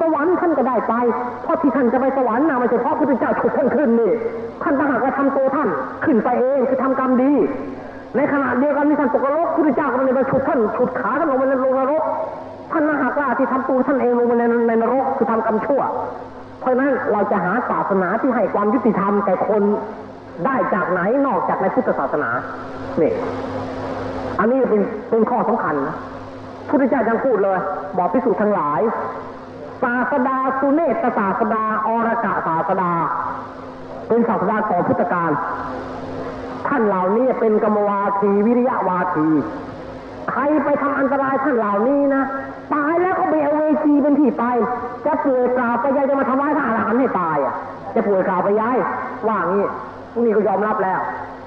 สวรรค์ท่านก็ได้ไป เพราะที่ท่านจะไปสวรรค์นะไม่ใช่เพราะพระพุทธเจ้าฉุดท่านขึ้นนี่ ท่านต่างหากว่าทำตัวท่านขึ้นไปเองคือทำกรรมดี ในขณะเดียวกันที่ท่านตกนรกพระพุทธเจ้าก็ไม่ได้มาฉุดท่านฉุดขาท่านลงไปในนรก ท่านต่างหากว่าที่ทำตัวท่านเองลงไปในในนรกคือทำกรรมชั่ว เพราะฉะนั้นเราจะหาศาสนาที่ให้ความยุติธรรมแก่คนได้จากไหนนอกจากในพุทธศาสนาเนี่ยอันนี้เป็นเป็นข้อสำคัญนะพุทธเจ้ายังพูดเลย บอกพิสูจน์ทั้งหลาย ศาสดาสุเนตศาสดาอรกะศาสดา เป็นศาสดาก่อนพุทธกาลท่านเหล่านี้เป็นกรรมวาทีวิริยะวาที ใครไปทำอันตรายท่านเหล่านี้นะตายแล้วก็ไปเอาเวจีเป็นที่ไป จะป่วยกล่าวไปยายจะมาทำร้ายทหารหันให้ตายอะ จะป่วยกล่าวไปยายว่างี้นี่ก็ยอมรับแล้ว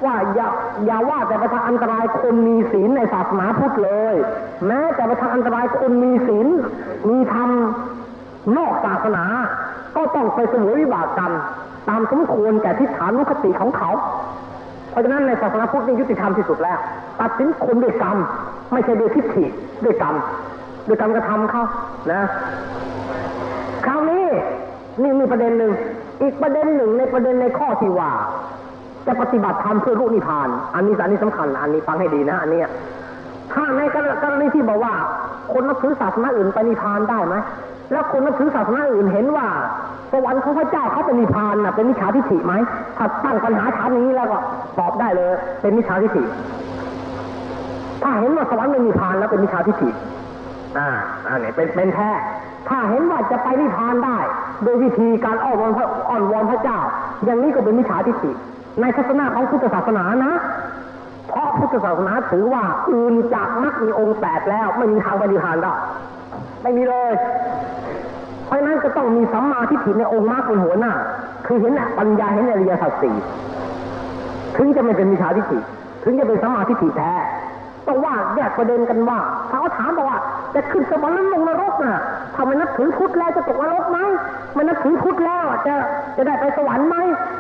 ว่าอย่าอย่าว่าแต่ไปทำอันตรายคนมีศีลในศาสนาพุทธเลย แม้แต่ไปทำอันตรายคนมีศีลมีธรรม นอกศาสนา ก็ต้องไปเสวยวิบากกรรม ตามสมควรแก่ทิฏฐานุคติของเขา เพราะฉะนั้นในศาสนาพุทธนี่ยุติธรรมที่สุดแล้ว ตัดสินคนด้วยกรรม ไม่ใช่ด้วยทิฏฐิด้วยกรรมด้วยกรรมกระทำเขานะคราวนี้นี่มีประเด็นหนึ่งอีกประเด็นหนึ่งในประเด็นในข้อที่ว่า จะปฏิบัติธรรมเพื่อรู้นิพพาน อันนี้อันนี้สำคัญ อันนี้ฟังให้ดีนะ อันนี้ถ้าในกรกรณีที่บอกว่า คนนับถือศาสนาอื่นไปนิพพานได้ไหม แล้วคนนับถือศาสนาอื่นเห็นว่าสวรรค์ของพระเจ้าเขาเป็นนิพพานน่ะเป็นมิจฉาทิฏฐิไหมถ้าตั้งปัญหาถามอย่านี้แล้วก็ตอบได้เลย เป็นมิจฉาทิฏฐิถ้าเห็นว่าสวรรค์เป็นนิพพานแล้วเป็นมิจฉาทิฏฐิอ่าอันนี้เป็นเป็นแท้ถ้าเห็นว่าจะไปนิพพานได้ โดยวิธีการอ้อนวอนพระอ้อนวอนพระเจ้า อย่างนี้ก็เป็นมิจฉาทิฏฐิในทัศนะของพุทธศาสนานะ เพราะพุทธศาสนาถือว่าอื่นจากมรรคมีองค์แปดแล้วไม่มีทางไปนิพพานได้ ไม่มีเลย เพราะฉะนั้นจะต้องมีสัมมาทิฏฐิในองค์มรรคเป็นหัวหน้า คือเห็นปัญญาเห็นอริยสัจสี่ถึงจะไม่เป็นมิจฉาทิฏฐิถึงจะเป็นสัมมาทิฏฐิแท้ต้องว่าแยกประเด็นกันว่าถาเขาถามบอกว่าจะขึ้นสวรรค์หรือลงนรกน่ะถ้าม่นับถือพุทธแล้วจะตกนรกไหมไม่นับถือพุทธแล้วจะจะได้ไปสวรรค์ไหม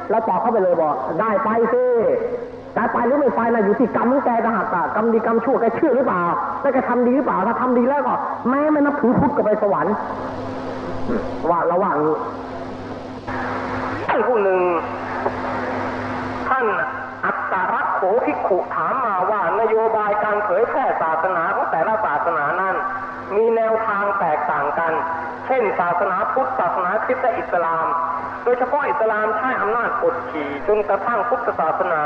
เราตอบเข้าไปเลยบอกได้ไปสิ แต่ไปหรือไม่ไปนะอยู่ที่กรรมของแกต่างหากอะกรรมดีกรรมชั่วแกเชื่อหรือเปล่าแล้วแกทำดีหรือเปล่าถ้าทำดีแล้วก็แม้ไม่นับถือพุทธก็ไปสวรรค์ว่าระหว่างท่านผู้หนึ่งท่านอัตตรักโขภิกขุถามมาว่านโยบายการเผยแพร่ศาสนาของแต่ละศาสนานั้น มีแนวทางแตกต่างกัน เช่น ศาสนาพุทธศาสนาคริสต์อิสลาม โดยเฉพาะอิสลามใช้อำนาจกดขี่จนกระทั่งพุทธศาสนา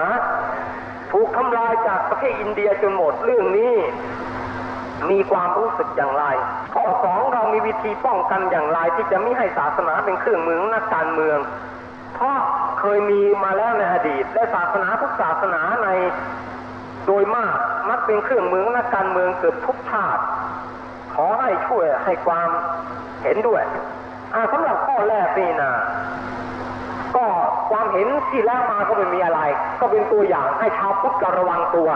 ถูกทำลายจากประเทศอินเดียจนหมดเรื่องนี้ มีความรู้สึกอย่างไรข้อสองเรามีวิธีป้องกันอย่างไรที่จะไม่ให้ศาสนาเป็นเครื่องมือนักการเมือง เพราะเคยมีมาแล้วในอดีต และศาสนาทุกศาสนาในโดยมากมักเป็นเครื่องมือนักการเมืองเกือบทุกชาติ ขอให้ช่วยให้ความเห็นด้วย สำหรับข้อแรกนี่นะก็ความเห็นที่แล้วมาก็ไม่มีอะไร ก็เป็นตัวอย่างให้ชาวพุทธระวังตัว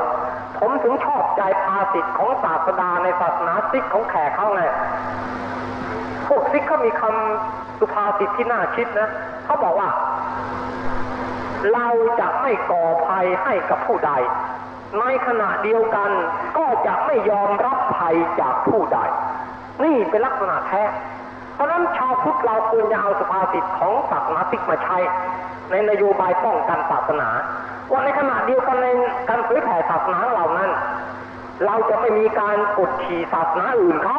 ผมถึงชอบใจภาษิตของศาสดาในศาสนาซิกของแขกเขาไงพวกซิกเขามีคำสุภาษิตที่น่าคิดนะเขาบอกว่า เราจะไม่ก่อภัยให้กับผู้ใด ในขณะเดียวกันก็จะไม่ยอมรับภัยจากผู้ใด นี่เป็นลักษณะแท้ เพราะนั้นชาวพุทธเราควรจะเอาสุภาษิตของศาสนาซิกมาใช้ ในนโยบายป้องกันศาสนา ว่าในขณะเดียวกันในการเผยแผ่ศาสนาเหล่านั้น เราจะไม่มีการกดขี่ศาสนาอื่นเขา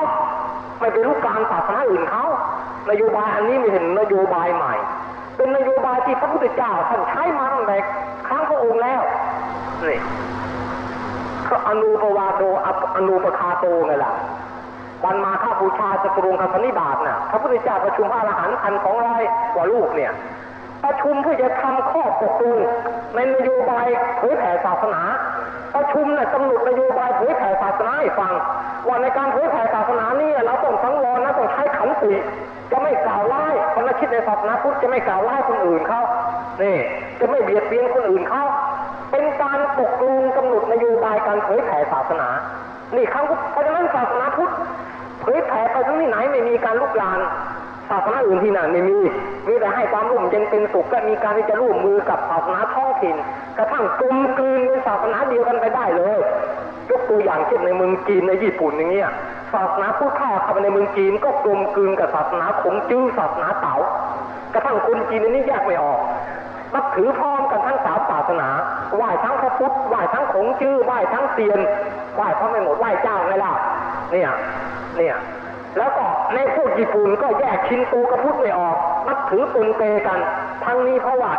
ไม่ไปลุกการศาสนาอื่นเขานโยบายอันนี้ไม่เห็นนโยบายใหม่ เป็นนโยบายที่พระพุทธเจ้าท่านใช้มาตั้งแต่ครั้งพระองค์แล้วนี่ก็อนุปวาโดอปอนุปคาโตไงล่ะ วันมาฆบูชาจตุรงคสนิบาตน่ะพระพุทธเจ้าประชุมพระอรหันต์พันสองร้อยกว่าลูกเนี่ยประชุมเพื่อจะทำข้อตกลงในนโยบายเผยแผ่ศาสนา ประชุมน่ะกำหนดนโยบายเผยแผ่ศาสนาให้ฟังว่าในการเผยแผ่ศาสนานี่เราต้องสังวรนะต้องใช้ขันติจะไม่กล่าวร้ายคนละคิดในศาสนาพุทธจะไม่กล่าวร้ายคนอื่นเขานี่จะไม่เบียดเบียนคนอื่นเขาเป็นการตกลงกำหนดนโยบายการเผยแผ่ศาสนา นี่ครั้งเพราะฉะนั้นศาสนาพุทธ เผยแผ่ไปทั้งที่ไหนไม่มีการลุกลานศาสนาอื่นที่นั่นไม่มี มีแต่ให้ความร่วมเย็นเป็นสุขและมีการที่จะร่วมมือกับศาสนาท้องถิ่น กระทั่งกลมกลืนเป็นศาสนาเดียวกันไปได้เลย ยกตัวอย่างเช่นในเมืองจีนในญี่ปุ่นอย่างเงี้ย ศาสนาพุทธเข้าเข้าไปในเมืองจีนก็กลมกลืนกับศาสนาขงจื้อศาสนาเต๋ากระทั่งคนจีนในนี้แยกไม่ออกนับถือพร้อมกันทั้งสามศาสนา ไหว้ทั้งพระพุทธ ไหว้ทั้งขงจื้อ ไหว้ทั้งเตียน ไหว้พร้อมไปหมดไหว้เจ้าไงล่ะเนี่ยเนี่ยแล้วก็ในพวกญี่ปุ่นก็แยกชินโตกับพุทธไม่ออกนับถือปนเปกัน ทั้งนี้เพราะว่า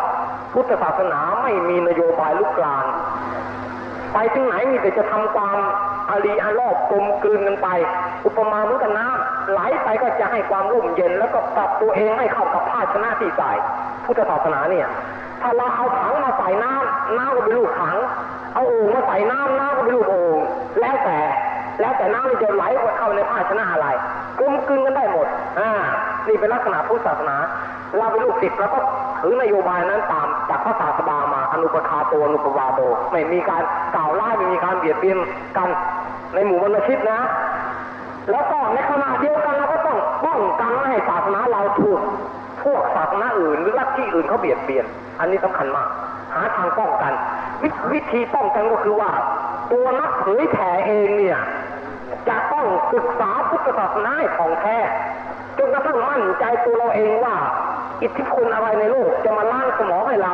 พุทธศาสนาไม่มีนโยบายลุกลานไปถึงไหนมีแต่จะทำความอารีอารอบกลมกลืนกันไป อุปมาเหมือนกับน้ำไหลไปก็จะให้ความร่มเย็น แล้วก็ปรับตัวเองให้เข้ากับภาชนะที่ใส่พุทธศาสนาเนี่ย ถ้าเราเอาถังมาใส่น้ำน้ำก็เป็นลูกถัง เอาโอ่งมาใส่น้ำน้ำก็เป็นลูกโอ่งแล้วแต่ แล้วแต่น้ำมันจะไหลเข้าในภาชนะอะไรกลมกลืนกันได้หมด อ่า นี่เป็นลักษณะพุทธศาสนา เราเป็นลูกศิษย์เราก็ถือนโยบายนั้นตามจากพระศาสดามาอนุปคาโตอนุปวาโดไม่มีการกล่าวไล่ไม่มีการเบียดเบียนกันในหมู่บรรพชิตนะ แล้วก็ในขณะเดียวกันเราก็ต้องป้องกันไม่ให้ศาสนาเราถูกพวกศาสนาอื่นหรือลัทธิอื่นเขาเบียดเบียน อันนี้สำคัญมาก หาทางป้องกัน วิวิธีป้องกันก็คือว่า ตัวนักเผยแผ่เองเนี่ย จะต้องศึกษาพุทธศาสนาของแท้จนกระทั่งมั่นใจตัวเราเองว่า อิทธิพลอะไรในโลกจะมาล้างสมองให้เรา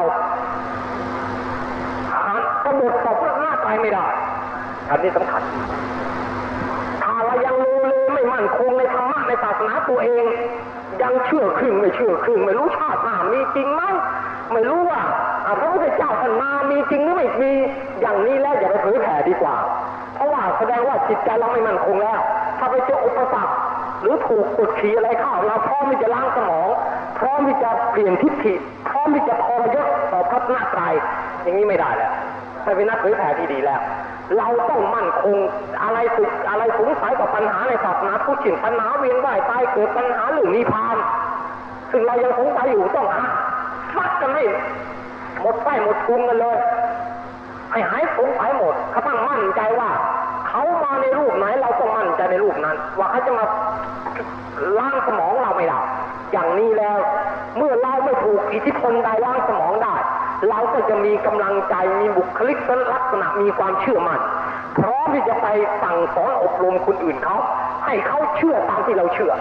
หากระบฏต่อพระหน้าตายไม่ได้อันนี้สำคัญถ้าเรายังรู้เลยไม่มั่นคงในธรรมะในศาสนาตัวเอง ยังเชื่อครึ่งไม่เชื่อครึ่งไม่รู้ชาติหน้ามีจริงไหมไม่รู้ว่า พระพุทธเจ้าท่านมามีจริงหรือไม่มีอย่างนี้แล้วอย่าไปเผยแผ่ดีกว่า เพราะว่าแสดงว่าจิตใจเราไม่มั่นคงแล้ว ถ้าไปเจออุปสรรคหรือถูกกดขี่อะไรเข้าเราพร้อมที่จะล้างสมองพร้อมที่จะเปลี่ยนทิฏฐิพร้อมที่จะทรยศต่อพระหน้าไตรอย่างนี้ไม่ได้แล้วไม่เป็นนักเผยแผ่ที่ดีแล้ว เราต้องมั่นคงอะไรสุอะไรสงสัยกับปัญหาในศาสนาพุทธฉินปัญหาเวียนว่ายตายเกิดปัญหาหรือนิพพานซึ่งเรายังสงสัยอยู่ต้องหาฟัดกันให้ หมดไฟหมดพุงกันเลยให้หายสงสัยหมดเขาตั้งมั่นใจว่า เขามาในรูปไหนเราต้องมั่นใจในรูปนั้น ว่าเขาจะมาล้างสมองเราไม่ได้อย่างนี้แล้ว เมื่อเราไม่ถูกอิทธิพลใดล้างสมองได้ เราก็จะมีกำลังใจมีบุคลิกลักษณะมีความเชื่อมั่นพร้อมที่จะไปสั่งสอนอบรมคนอื่นเขาให้เขาเชื่อตามที่เราเชื่อ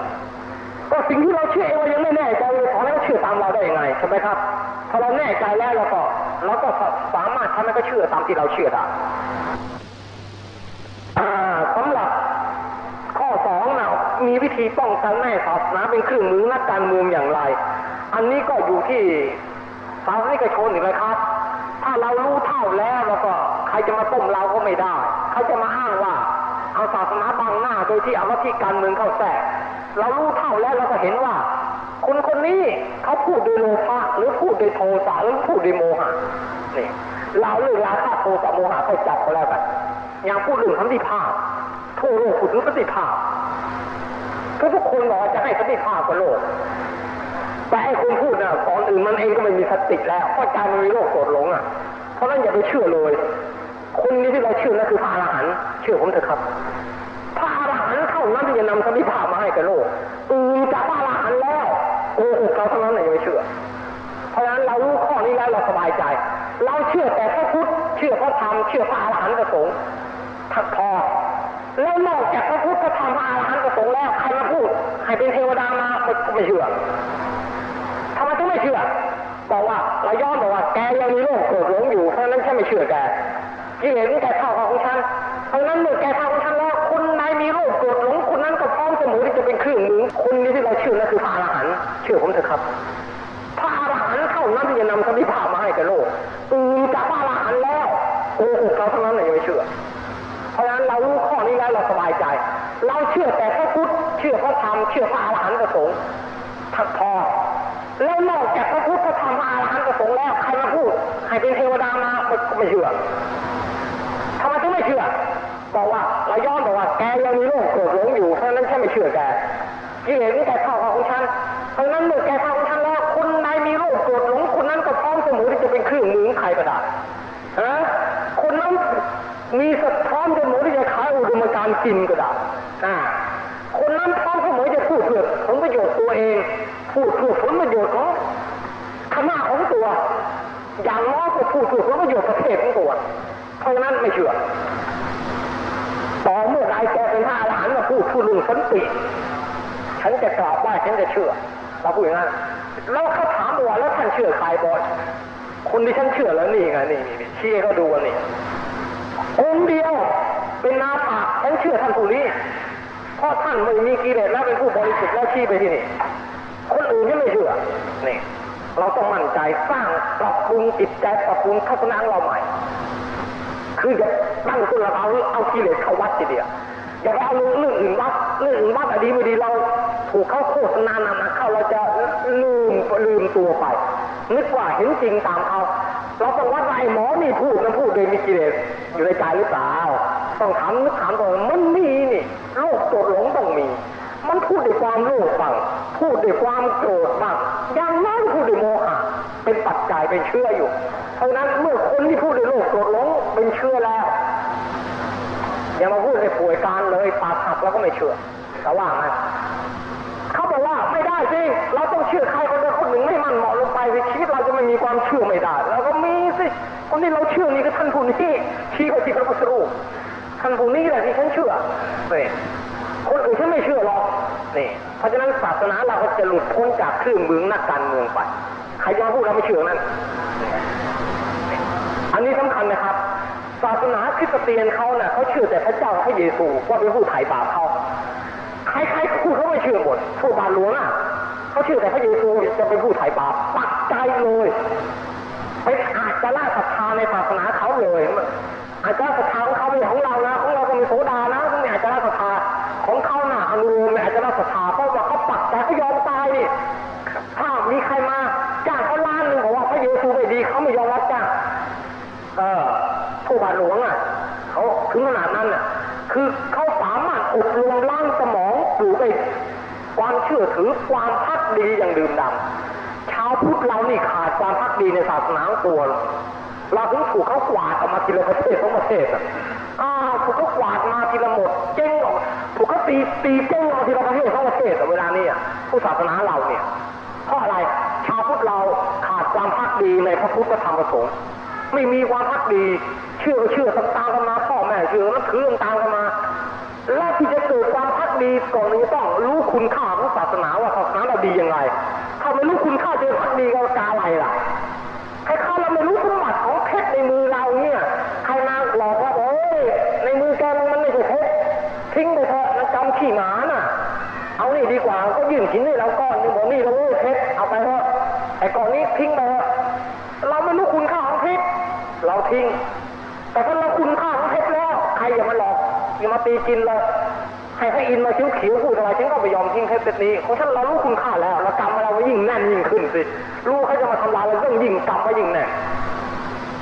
ก็สิ่งที่เราเชื่อเองเรายังไม่แน่ใจเลยขอให้เขาเชื่อตามเราได้ยังไงใช่ไหมครับพอเราแน่ใจแล้วเราก็เราก็สามารถทำให้เขาเชื่อตามที่เราเชื่อได้อ่าสำหรับข้อสองนะมีวิธีป้องกันไม่ศาสนาเป็นเครื่องมือนักการเมืองอย่างไร อันนี้ก็อยู่ที่ศาสนิกชนอีกเลยครับถ้าเรารู้เท่าแล้วแล้วก็ใครจะมาต้มเราก็ไม่ได้ เขาจะมาอ้างว่าเอาศาสนาบังหน้าโดยที่เอาลัทธิการเมืองเข้าแทรก เรารู้เท่าแล้วเราก็เห็นว่า คนคนนี้เขาพูดโดยโลภะหรือพูดโดยโทสะหรือพูดโดยโมหะนี่เราเรื่องราคะโทสะโมหะเขาจับก็แล้วกันอย่างพูดเรื่องสันติภาพทั่วโลกพูดถึงสันติภาพทุกทุกคนบอกว่าจะให้สันติภาพกับโลกแต่ไอ้คนพูดน่ะก่อนอื่นมันเองก็ไม่มีสติแล้วเพราะใจมันมีโรคโกรธหลงอะ เพราะนั้นอย่าไปเชื่อเลยคนนี้ที่เราเชื่อนั่นคือพระอรหันต์เชื่อผมเถอะครับพระอรหันต์เท่านั้นที่จะนำสันติภาพมา ให้กับโลกอื่นจากพระอรหันต์แล้วโกหกเราเท่านั้นอย่าไปเชื่อ เพราะฉะนั้นเรารู้ข้อนี้แล้วเราสบายใจ เราเชื่อแต่พระพุทธเชื่อพระธรรมเชื่อพระอรหันต์ประสงค์ทักพอแล้วนอกจากพระพุทธพระธรรมพระอรหันต์ประสงค์แล้วใครมาพูดให้เป็นเทวดามาไม่ไม่เชื่อทำไมถึงไม่เชื่อบอกว่าเราย้อนบอกว่าแกยังมีโรคโกรธหลงอยู่เพราะนั้นฉันไม่เชื่อแกที่เห็นแกเท่าของฉันเพราะฉะนั้นเมื่อแกเท่าของฉันแล้วคุณนายมีโรคโกรธ มเสมอที่จะเป็นเครื่องมือคุณนี่ที่เราเชื่อนั่นคือพระอรหันต์เชื่อผมเถอะครับพระอรหันต์เท่านั้นที่จะนำสันติภาพมาให้กับโลกอื่นจากพระอรหันต์แล้วโกหกเราเท่านั้นอย่าไปเชื่อ เพราะฉะนั้นเรารู้ข้อนี้แล้วเราสบายใจ เราเชื่อแต่พระพุทธเชื่อพระธรรมเชื่อพระอรหันต์ประสงค์ทักพอแล้วนอกจากพระพุทธพระธรรมพระอรหันต์ประสงค์แล้วใครมาพูดให้เป็นเทวดามาไม่ไม่เชื่อทำไมถึงไม่เชื่อ บอกว่าเราย้อนบอกว่าแกยังมีโรคโกรธหลงอยู่เพราะนั้นฉันไม่เชื่อแกที่เห็นแกเท่าของฉันเพราะนั้นเมื่อแกเท่าของฉันแล้วคุณนายมีโรคโกรธหลงคุณนั้นก็พร้อมเสมอที่จะเป็นเครื่องมือของใครก็ได้ฮะคุณนั้นมีสพร้อมเสมอที่จะขายอุดมการณ์กินก็ได้อ่าคนนั้นพร้อมเสมอจะพูดเพื่อผลประโยชน์ตัวเองพูดเพื่อผลประโยชน์ของคณะของตัว อย่างน้อยก็พูดเพื่อผลประโยชน์ประเทศของตัวเพราะฉะนั้นไม่เชื่อ ต่อเมื่อใดแก เป็นพระอรหันต์มาพูดพูดเรื่องสันติ ฉันจะกราบไหว้ฉันจะเชื่อเราพูดอย่างนั้นแล้วเขาถามว่าแล้วท่านเชื่อใครบอยคนที่ฉันเชื่อแล้วนี่ไงนี่นี่นี่ชี้เขาดูกันนี่องค์เดียวเป็นนาผากฉันเชื่อท่านผู้นี้เพราะท่านไม่มีกิเลสแล้วเป็นผู้บริสุทธิ์แล้วชี้ไปที่นี่ คนอื่นที่ไม่เชื่อนี่เราต้องมั่นใจสร้างปรับปรุงจิตใจปรับปรุงทัศนะของเราใหม่ คือจะตั้งตัวเราเอาเอากิเลสเข้าวัดทีเดียว อย่าไปเอาเรื่องอื่นวัดเรื่องอื่นวัดอดีไม่ดีเราถูกเขาโฆษณานำมาเข้าเราจะลืมลืมตัวไป นึกว่าเห็นจริงตามเขาเราต้องวัดว่าไอ้หมอนี่พูดมันพูดโดยมีกิเลสอยู่ในใจหรือเปล่าต้องถามนึกถามตัวมันมีนี่โรคโกรธหลงต้องมี มันพูดด้วยความโลภบ้างพูดด้วยความโกรธบ้างอย่างน้อยพูดด้วยโมหะเป็นปัจจัยเป็นเชื่ออยู่เพราะนั้นเมื่อคนที่พูดด้วยโลภโกรธหลงเป็นเชื่อแล้ว อย่ามาพูดในป่วยการเลยปากหักแล้วก็ไม่เชื่อแต่ว่าไงเขาบอกว่าไม่ได้สิเราต้องเชื่อใครคนใดคนหนึ่งไม่มั่นเหมาะลงไปสิชีวิตเราจะไม่มีความเชื่อไม่ได้เราก็มีสิคนที่เราเชื่อนี่คือท่านผู้นี้ชี้ไปที่พระพุทธรูปท่านผู้นี้แหละที่ฉันเชื่อเนี่ยคนอื่นฉันไม่เชื่อหรอกนี่เพราะฉะนั้นศาสนาเราก็จะหลุดพ้นจากเครื่องมือนักการเมืองไปใครจะมพูดเราไม่เชื่อนั้น อันนี้สำคัญนะครับ ศาสนาคริสเตียนเขาเน่ะเขาเชื่อแต่พระเจ้าพระเยซูว่าเป็นผู้ไถ่บาปเขาใครๆก็พูดเขาไม่เชื่อหมดผู้บาหลวงอะเขาเชื่อแต่พระเยซูจะเป็นผู้ไถ่บาปปักใจเลยเป็นอาจจะล่าศรัทธาในศาสนาเขาเลยอาจจะศรัทธาของเขาไม่ใช่ของเรานะของเราก็มีโสดานะขาไม่อาจจะล่าศรัทธาของเขาหน่ะอนุโลมไม่อาจจะล่าศรัทธาเพราะว่าเขาปักใจเขายอมตายนี่ถ้ามีใครมาจ้างเขาล้านหนึ่งบอกว่าพระเยซูไม่ดีเขาไม่ยอมรับจ้างเออ ผู้บาทหลวงอะเขาถึงขนาดนั้นอะคือเขาสามารถอบรมล้างสมองปลูกไอ้ความเชื่อถือความพักดีอย่างดื่มดำชาวพุทธเรานี่ขาดความพักดีในศาสนาตัวเราถึงถูกเขากวาดออกมาทีละประเทศสองประเทศอะอ้าวถูกเขากวาดมาทีละหมดเจ๊งออกถูกเขาตีตีเจ๊งออกมาทีละประเทศสองประเทศอะเวลานี้อะผู้ศาสนาเราเนี่ยเพราะอะไรชาวพุทธเราขาดความพักดีในพระพุทธธรรมประสงค์ ไม่มีความพักดี เชื่อเชื่อตามกันมาพ่อแม่เชื่อนับถือตามกันมา และที่จะเกิดความพักดีก่อนนี้ต้องรู้คุณค่าของศาสนาว่าศาสนาเราดียังไงถ้าไม่รู้คุณค่าจะพักดีก็กาอะไรล่ะใครเข้าเราไม่รู้สมบัติของเพชรในมือเราเนี่ยใครมาหลอกว่าโอ้ยในมือแกมันไม่ใช่เพชรทิ้งไปเถอะนะจำขี้หมาน่ะ เอานี่ดีกว่าก็ยื่นหินให้เราก้อนนึงบอกนี่เราเว้เพชรเอาไปเถอะไอ้ก้อนนี้ทิ้งไป ทิ้ง แต่ถ้าเราคุณค่าของเพชรแล้ว ใครอย่ามาหลอกอย่ามาตีกินเลยให้พระอินทร์มาคิ้วขิวพูดอะไรฉันก็ไม่ยอมทิ้งเพชรเซตนี้ของฉันเรารู้คุณค่าแล้วเรากำมาเราไว้ยิ่งแน่นยิ่งขึ้นสิรู้เขาจะมาทำลายเราต้องยิ่งกำไว้ยิ่งแน่น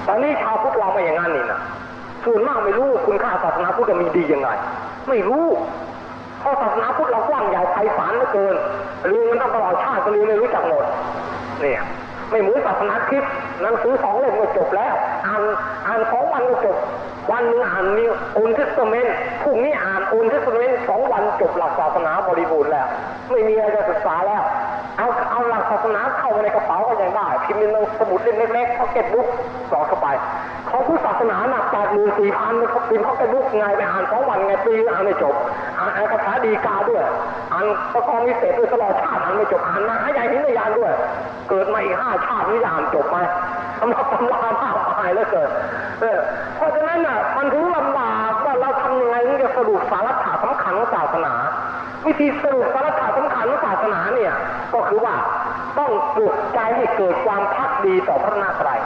ตอนนี้ชาวพุทธเราไม่อย่างนั้นนี่นะส่วนมากไม่รู้คุณค่าศาสนาพุทธมีดียังไง ไม่รู้เพราะศาสนาพุทธเรากว้างใหญ่ไพศาลเหลือเกินเรียนกันตั้งตลอดชาติก็เรียนไม่รู้จักหมดเนี่ย ไม่เหมือนศาสนาคริสต์หนังสือสองเล่มก็จบแล้ว อ่านอ่านสองวันก็จบ วันหนึ่งอ่าน New Old Testament พรุ่งนี้อ่าน Old Testament สองวันจบหลักศาสนาบริบูรณ์แล้ว ไม่มีอะไรจะศึกษาแล้ว เอาเอาหลักศาสนาเข้ามาในกระเป๋าก็ยังได้พิมพ์ในสมุดเล่มเล็กๆพ็อกเก็ตบุ๊กสอดเข้าไปของผู้ศาสนาหนักแปดหมื่นสี่พันเขาพิมพ์พ็อกเก็ตบุ๊กไงไปอ่านสองวันไงปีอ่านไม่จบอ่านอ่านคาถาดีกาด้วยอ่านประกองวิเศษด้วยตลอดชาติอ่านไม่จบอ่านมาหาใหญ่หินยานด้วย เกิดมาอีกห้าชาตินี่อ่านจบไหมสำหรับตำรามากมายเหลือเกินเพราะฉะนั้นน่ะมันถึงลำบากว่าเราทำยังไงถึงจะสรุปสาระสำคัญของศาสนา วิธีสรุปสาระ องศาสนาเนี่ย ก็คือว่าต้องปลุกใจให้เกิดความพักดีต่อพระนาตรัย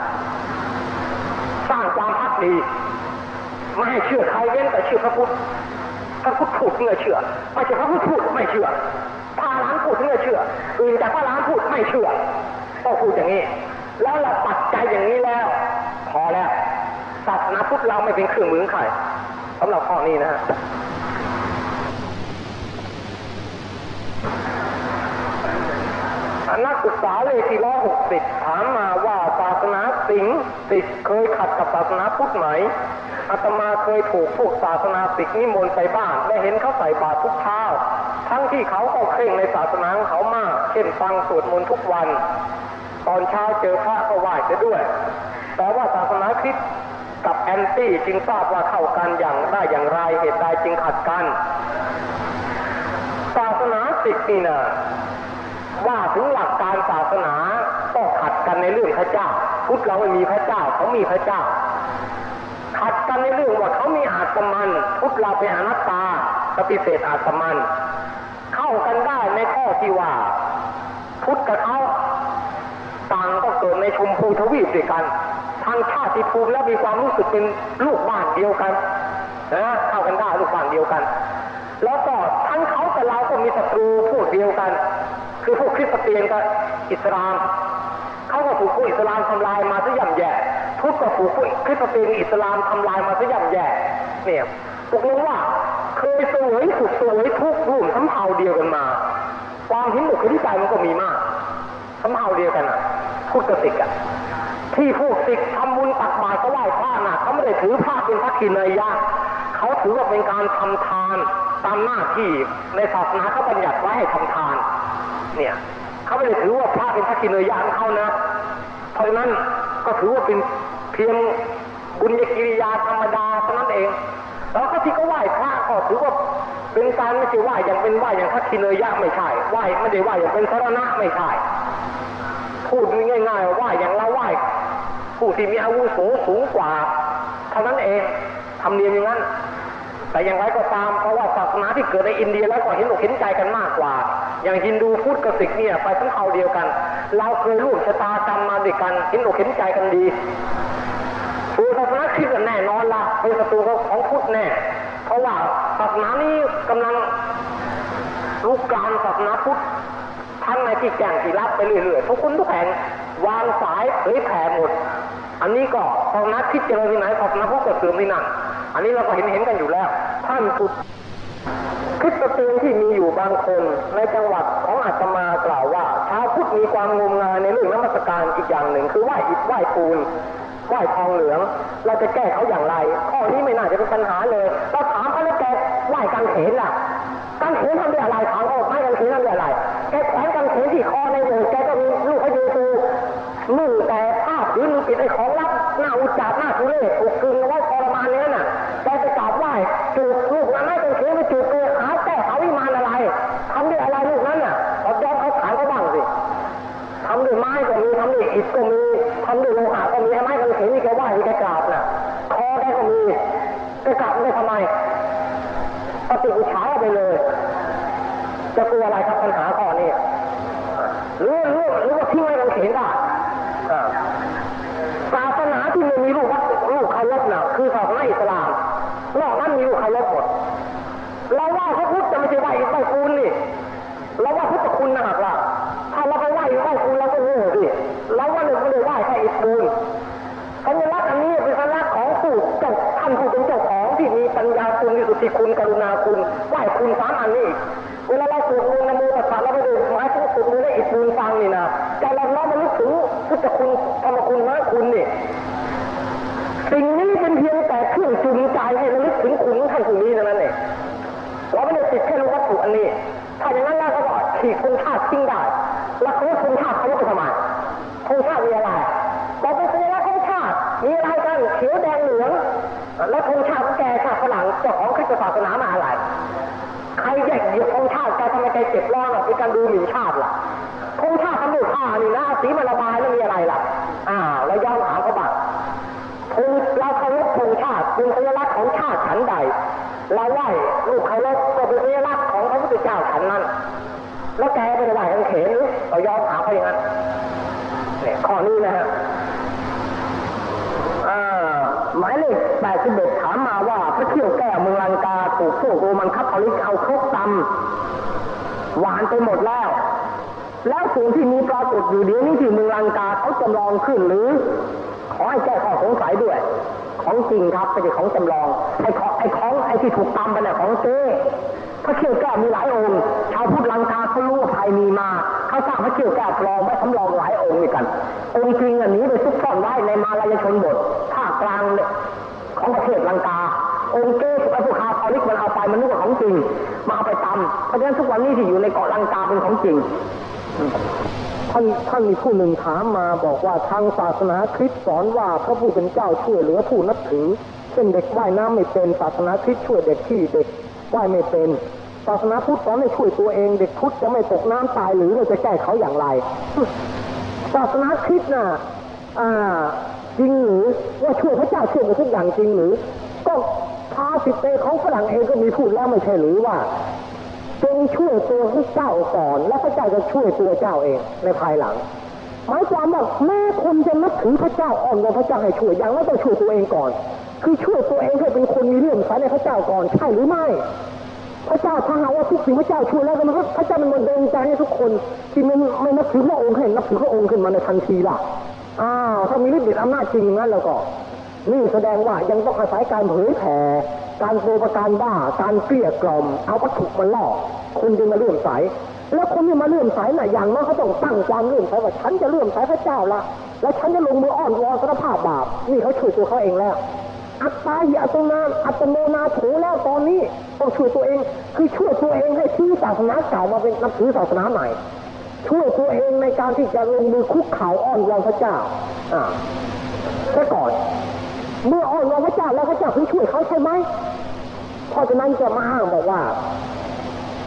สร้างความพักดีไม่ให้เชื่อใครเว้นแต่เชื่อพระพุทธพระพุทธพูดถึงจะเชื่อไม่ใช่พระพุทธพูดไม่เชื่อพระร้านพูดถึงจะเชื่ออื่นจากพระร้านพูดไม่เชื่อต้องพูดอย่างนี้ แล้วเราปักใจอย่างนี้แล้ว พอแล้วศาสนาพุทธเราไม่เป็นเครื่องมือใครสำหรับข้อนี้นะฮะ นักศึกษาเลขที่ร้อยหกสิบถามมาว่าศาสนาสิงห์สิทธิ์เคยขัดกับศาสนาพุทธไหมอาตมาเคยถูกพวกศาสนาสิกนิมนต์ไปบ้านและเห็นเขาใส่บาตรทุกเช้า ทั้งที่เขาก็เคร่งในศาสนาของเขามาก เช่นฟังสวดมนต์ทุกวัน ตอนเช้าเจอพระก็ไหว้เสียด้วย แต่ว่าศาสนาคริสต์กับแอนตี้จึงทราบว่าเข้ากันอย่างได้อย่างไรเหตุใดจึงขัดกัน ศาสนาสิกนี่นะ ว่าถึงหลักการศาสนาก็ขัดกันในเรื่องพระเจ้า พุทธเราไม่มีพระเจ้าเขามีพระเจ้า ขัดกันในเรื่องว่าเขามีอาตมัน พุทธเราเป็นอนัตตาปฏิเสธอาตมัน เข้ากันได้ในข้อที่ว่า พุทธกับเขาต่างก็เกิดในชมพูทวีปด้วยกันทางชาติภูมิแล้วมีความรู้สึกเป็นลูกบ้านเดียวกันนะเข้ากันได้ลูกบ้านเดียวกัน แล้วก็ทั้งเขากับเราก็มีศัตรูพวกเดียวกัน คือพวกคริสเตียนกับอิสลามเขาก็ถูกพวกอิสลามทำลายมาซะย่ำแย่ทุกก็ถูกพวกคริสเตียนอิสลามทำลายมาซะย่ำแย่เนี่ยตกลงว่าเคยสวยสุขสวยทุกข์ร่วมสำเภาเดียวกันมา ความเห็นอกเห็นใจมันก็มีมากสำเภาเดียวกันอะพุทธกับสิกอะที่พวกสิกทำบุญตักบาตรก็ไหว้พระน่ะเขาไม่ได้ถือพระเป็นพระกินยะเขาถือว่าเป็นการทำทานตามหน้าที่ในศาสนาเขาบัญญัติไว้ให้ทำทาน เนี่ยเขาไม่ได้ถือว่าพระเป็นพระกินยะของเขานะ เพราะนั้นก็ถือว่าเป็นเพียงบุญญกิริยาธรรมดาเท่านั้นเอง แล้วก็ที่ก็ไหว้พระก็ถือว่าเป็นการไม่ใช่ไหว้อย่างเป็นไหว้อย่างพระกินยะไม่ใช่ไหว้ไม่ได้ไหว้อย่างเป็นสรณะไม่ใช่พูดง่ายๆว่าอย่างเราไหว้ผู้ที่มีอาวุโสสูงกว่าเท่านั้นเองทำเนียมอย่างนั้น แต่อย่างไรก็ตามเพราะว่าศาสนาที่เกิดในอินเดียแล้วก็เห็นอกเห็นใจกันมากกว่า อย่างฮินดูพุทธกับสิกเนี่ยไปทั้งเขาเดียวกัน เราเคยร่วมชะตากรรมมาด้วยกันเห็นอกเห็นใจกันดีส่วนศาสนาคริสต์แน่นอนละเป็นศัตรูของพุทธแน่ เพราะว่าศาสนานี้กำลังลุกกลามศาสนาพุทธทั้งในที่แจ้งที่รับไปเรื่อยๆทุกคนทุกแห่งวางสายเผยแผ่หมด อันนี้ก็ศาสนาคริดเจริญที่ไหนศาสนาพุทธก็เสื่อมที่นั่น อันนี้เราก็เห็นเห็นกันอยู่แล้ว ท่านพุทธคริสเตียนที่มีอยู่บางคน ในจังหวัดของอาตมากล่าวว่าชาวพุทธมีความงมงายในเรื่องนมัสการอีกอย่างหนึ่ง คือไหว้อิฐไหว้ปูนไหว้ทองเหลือง เราจะแก้เขาอย่างไร ข้อนี้ไม่น่าจะเป็นปัญหาเลยเราถามเขาแล้วแกไหว้กังเขนล่ะกังเขนทำด้วยอะไรถามเขาไม่กังเขนทำด้วยอะไรแกแขวนกังเขนที่คอในโบสถ์แก ธิคุณกรุณาคุณไหวคุณสามอันนี้เวลาเราสวดมนต์นโมตัสสะเราไม่ได้หมายถึงสวดมนต์ได้อิฐปูนฟังนี่นะใจเราน้อมมันลึกถึงพุทธคุณธรรมคุณมรรคคุณนี่สิ่งนี้เป็นเพียงแต่เครื่องจูงใจให้เราลึกถึงคุณท่านผู้นี้เท่านั้นเองเราไม่ได้ติดแค่รู้วัตถุอันนี้ถ้าอย่างนั้นแล้วก็ฉีกคุณชาติทิ้งได้แล้วเขาคุณชาติเขาจะทำไมคุณชาติมีอะไรบอกเป็นสัญลักษณ์ของชาติมีอะไรกันเขียวแดงเหลืองแล้วธงชาติของแกชาติฝรั่งจ้าของ คริสตศาสนามาอะไรใครแยกเหยียบธงชาติแกทำไมแกเจ็บร้อนอะเป็นการดูหมิ่นชาติล่ะธงชาติทำด้วยผ้านี่นะสีมันระบายแล้วมีอะไรล่ะ อ่าแล้วย้อนถามเขาบ้างธงเราเคารพธงชาติเป็นสัญลักษณ์ของชาติฉันใดเราไหว้ลูกเคารพก็เป็นสัญลักษณ์ของพระพุทธเจ้าฉันนั้น แล้วแกไม่ไหว้กันเขนหรือเรายอมถามเขาอย่างนั้นเนี่ยข้อนี้นะฮะอ่าหมายเลข81ถามมาว่าพระเที่ยวแก้วเมืองลังกาถูกพวกโรมันคับเอลิกเอาครกตำหวานไปหมดแล้ว แล้วสิ่งที่มีปรากฏอยู่เดี๋ยวนี้ที่เมืองลังกาเขาจำลองขึ้นหรือ ขอให้แก้ข้อสงสัยด้วย ของจริงครับไม่ใช่ของจำลองไอ้ของไอ้ของไอ้ที่ถูกตำไปเนี่ยของเจ้พระเขี้ยวแก้วมีหลายองค์ชาวพุทธลังกาเขารู้ว่าภัยมีมาเขาสร้างพระเขี้ยวแก้วปลอมไว้สำรองหลายองค์ด้วยกัน องค์จริงอันนี้ไปซุกซ่อนไว้ในมาลายชนบทภาคกลาง ของประเทศลังกา องค์เก้ไอ้พวกคาทอลิกมันเอาไปมันนึกว่าของจริงมาเอาไปตำเพราะฉะนั้นทุกวันนี้ที่อยู่ในเกาะลังกาเป็นของจริงท่านท่านมีผู้หนึ่งถามมาบอกว่าทางศาสนาคริสต์สอนว่าพระผู้เป็นเจ้าช่วยเหลือผู้นับถือเช่นเด็กว่ายน้ำไม่เป็นศาสนาคริสต์ช่วยเด็กที่เด็กว่ายไม่เป็นศาสนาพุทธสอนให้ช่วยตัวเอง เด็กพุทธจะไม่ตกน้ำตายหรือเราจะแก้เขาอย่างไรศาสนาคริสต์น่ะอ่า จริงหรือว่าช่วยพระเจ้าช่วยหมดทุกอย่างจริงหรือ ก็พาสิเตของฝรั่งเองก็มีพูดแล้วไม่ใช่หรือว่าจงช่วยตัวพระเจ้าก่อน แล้วพระเจ้าจะช่วยตัวเจ้าเองในภายหลังหมายความว่าแม่คนจะนับถือพระเจ้าอ่อนวอนพระเจ้าให้ช่วยอย่างไม่ต้องช่วยตัวเองก่อน คือช่วยตัวเองให้เป็นคนมีเรื่องใสในพระเจ้าก่อนใช่หรือไม่ พระเจ้าถ้าหาว่าทุกสิ่งพระเจ้าช่วยแล้วก็มันก็พระเจ้ามันมาเดินใจให้ทุกคนที่ไม่ไม่นับถือพระองค์ให้นับถือพระองค์ขึ้นมาในทันทีล่ะ อ้าวถ้ามีฤทธิ์เดชอำนาจจริงงนั้นแล้วก็ นี่แสดงว่ายังต้องอาศัยการเผยแผ่การโปรประการบ้าการเกลี้ยกล่อม เอาวัตถุมาล่อคนจึงมาเลื่อมใส แล้วคนที่มาเลื่อมใสน่ะอย่างน้อยเขาต้องตั้งความเลื่อมใสว่าฉันจะเลื่อมใสพระเจ้าละแล้วฉันจะลงมืออ้อนวอนสารภาพบาปนี่เขาช่วยตัวเขาเองแล้วอัตตาหิอัตโนนาอัตโนนาโถแล้วตอนนี้ต้องช่วยตัวเอง คือช่วยตัวเองให้ทิ้งศาสนาเก่ามาเป็นนับถือศาสนาใหม่ ช่วยตัวเองในการที่จะลงมือคุกเข่าอ้อนวอนพระเจ้าอ่าแค่ก่อน เมื่ออ้อนวอนพระเจ้าแล้วพระเจ้าถึงช่วยเขาใช่ไหมเพราะฉะนั้นจะมาอ้างบอกว่า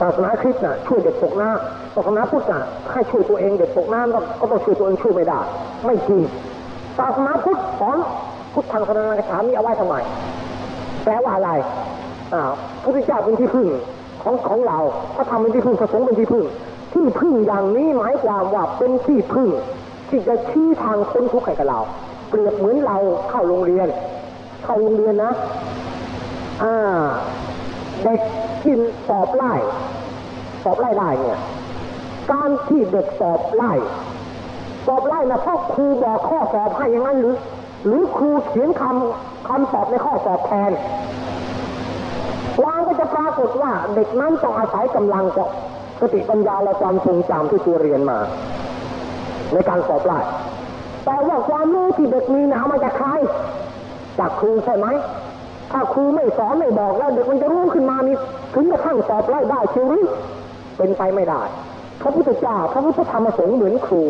ศาสนาคริสต์น่ะช่วยเด็กตกน้ำศาสนาพุทธน่ะให้ช่วยตัวเองเด็กตกน้ำก็ก็ต้องช่วยตัวเองช่วยไม่ได้ ไม่จริงศาสนาพุทธสอนพุทธทางสนานกถามีเอาไว้ทำไมแปลว่าอะไรอ่าพระพุทธเจ้าเป็นที่พึ่งของของเราพระธรรมเป็นที่พึ่งพระสงฆ์เป็นที่พึ่ง ที่พึ่งอย่างนี้หมายความว่าเป็นที่พึ่ง ที่จะชี้ทางพ้นทุกข์ให้กับเรา เปรียบเหมือนเราเข้าโรงเรียน เข้าโรงเรียนนะอ่าเด็กกินสอบไล่สอบไล่ได้เนี่ยการที่เด็กสอบไล่สอบไล่นะเพราะครูบอกข้อสอบให้อย่างนั้นหรือ หรือครูเขียนคำคำสอบในข้อสอบแทนวางก็จะปรากฏว่าเด็กนั้นต้องอาศัยกำลังกับ สติปัญญาและความทรงจำที่ตัวเรียนมา ในการสอบไล่แต่ว่าความรู้ที่เด็กมีหนามาจากใครจากครูใช่ไหมถ้าครูไม่สอนไม่บอกแล้วเด็กมันจะรู้ขึ้นมานี่ถึงกระทั่งสอบไล่ได้ชีวิเป็นไปไม่ได้พระพุทธเจ้าพระพุทธธรรมสงฆ์เหมือนครู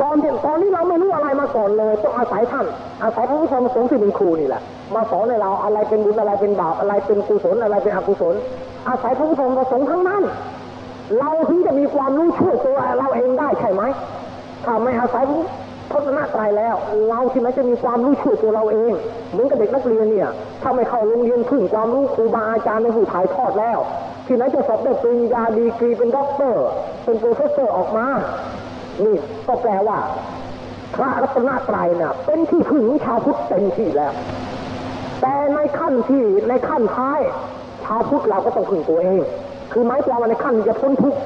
ตอนตอนนี้เราไม่รู้อะไรมาก่อนเลยต้องอาศัยท่าน อาศัยพระพุทธธรรมสงฆ์ที่เป็นครูนี่แหละ มาสอนให้เราอะไรเป็นบุญอะไรเป็นบาปอะไรเป็นกุศลอะไรเป็นอกุศล อาศัยพระพุทธธรรมสงฆ์ทั้งนั้น เราถึงจะมีความรู้ช่วยตัวเราเองได้ใช่ไหมถ้าไม่อาศัยพระรัตนตรัยแล้ว เราที่ไหนจะมีความรู้ช่วยตัวเราเองเหมือนกับเด็กนักเรียนเนี่ย ถ้าไม่เข้าโรงเรียนพึ่งความรู้ครูบาอาจารย์ในผู้ถ่ายทอดแล้ว ที่ไหนจะสอบได้ปริญญาดีกรีเป็นด็อกเตอร์ เป็น professor ออกมานี่ก็แปลว่า พระรัตนตรัยน่ะ เป็นที่พึ่งของชาวพุทธเต็มที่แล้ว แต่ในขั้นที่ในขั้นท้าย ชาวพุทธเราก็ต้องพึ่งตัวเอง คือหมายความว่าในขั้นจะพ้นทุกข์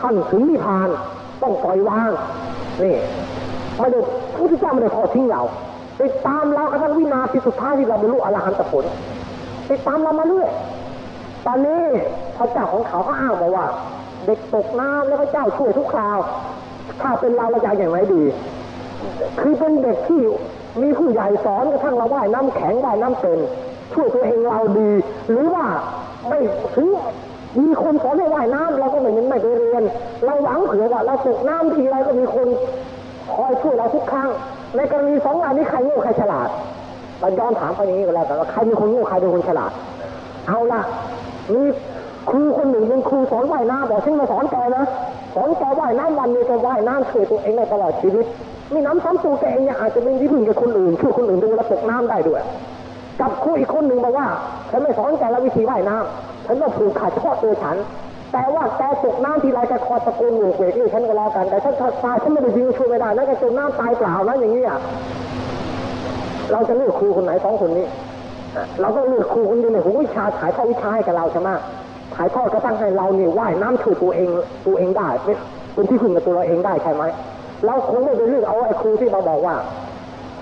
ขั้นถึงนิพพานต้องปล่อยวางนี่ไม่ได้พระพุทธเจ้าไม่ได้ทอดทิ้งเราติดตามเรากระทั่งวินาทีสุดท้ายที่เราบรรลุอรหันตผลติดตามเรามาเรื่อยตอนนี้พระเจ้าของเขาก็อ้างมาว่า เด็กตกน้ำแล้วพระเจ้าช่วยทุกคราว ถ้าเป็นเราเราจะอย่างไรดี คือเป็นเด็กที่มีผู้ใหญ่สอนกระทั่งเราว่ายน้ำแข็งว่ายน้ำเป็นช่วยตัวเองเราดี หรือว่าไม่ถึง มีคนสอนให้ว่ายน้ำเราก็ไม่ไม่ไปเรียน เราหวังเผื่อว่าเราตกน้ำทีไรก็มีคนคอยช่วยเราทุกครั้ง ในกรณีสองงานนี้ใครโง่ใครฉลาดเราย้อนถามไปนี้ก็แล้วกันว่าใครเป็นคนโง่ใครเป็นคนฉลาด เอาละมีครูคนหนึ่งเป็นครูสอนว่ายน้ำบอกฉันมาสอนแกนะสอนแกว่ายน้ำวันนี้จะว่ายน้ำช่วยตัวเองในตลอดชีวิตมีน้ำซ้ำตัวแกเองเนี่ยอาจจะเป็นที่พึ่งกับคนอื่นช่วยคนอื่นดูแลตกน้ำได้ด้วย กับครูอีกคนหนึ่งบอกว่าฉันไม่สอนแกแล้ววิธีว่ายน้ำ ฉันต้องผูกขาดเฉพาะตัวฉัน แต่ว่าแกตกน้ำทีไรแกคอตะโกนโหวกเวกเรียฉันก็แล้วกันแต่ฉันตายฉันไม่ได้ยิงช่วยไม่ได้นะแกจมน้ำตายเปล่านะอย่างนี้อะเราจะเลือกครูคนไหนสองคนนี้เราก็เลือกครูคนเดียวเนี่ยผมวิชาถ่ายทอดวิชาให้กับเราใช่ไหมถ่ายทอดก็ตั้งให้เราเนี่ยว่ายน้ำช่วยตัวเองตัวเองได้เป็นที่พึ่งกับตัวเราเองได้ใช่ไหมเราคงไม่ไปเลือกเอาไอ้ครูที่มาบอกว่า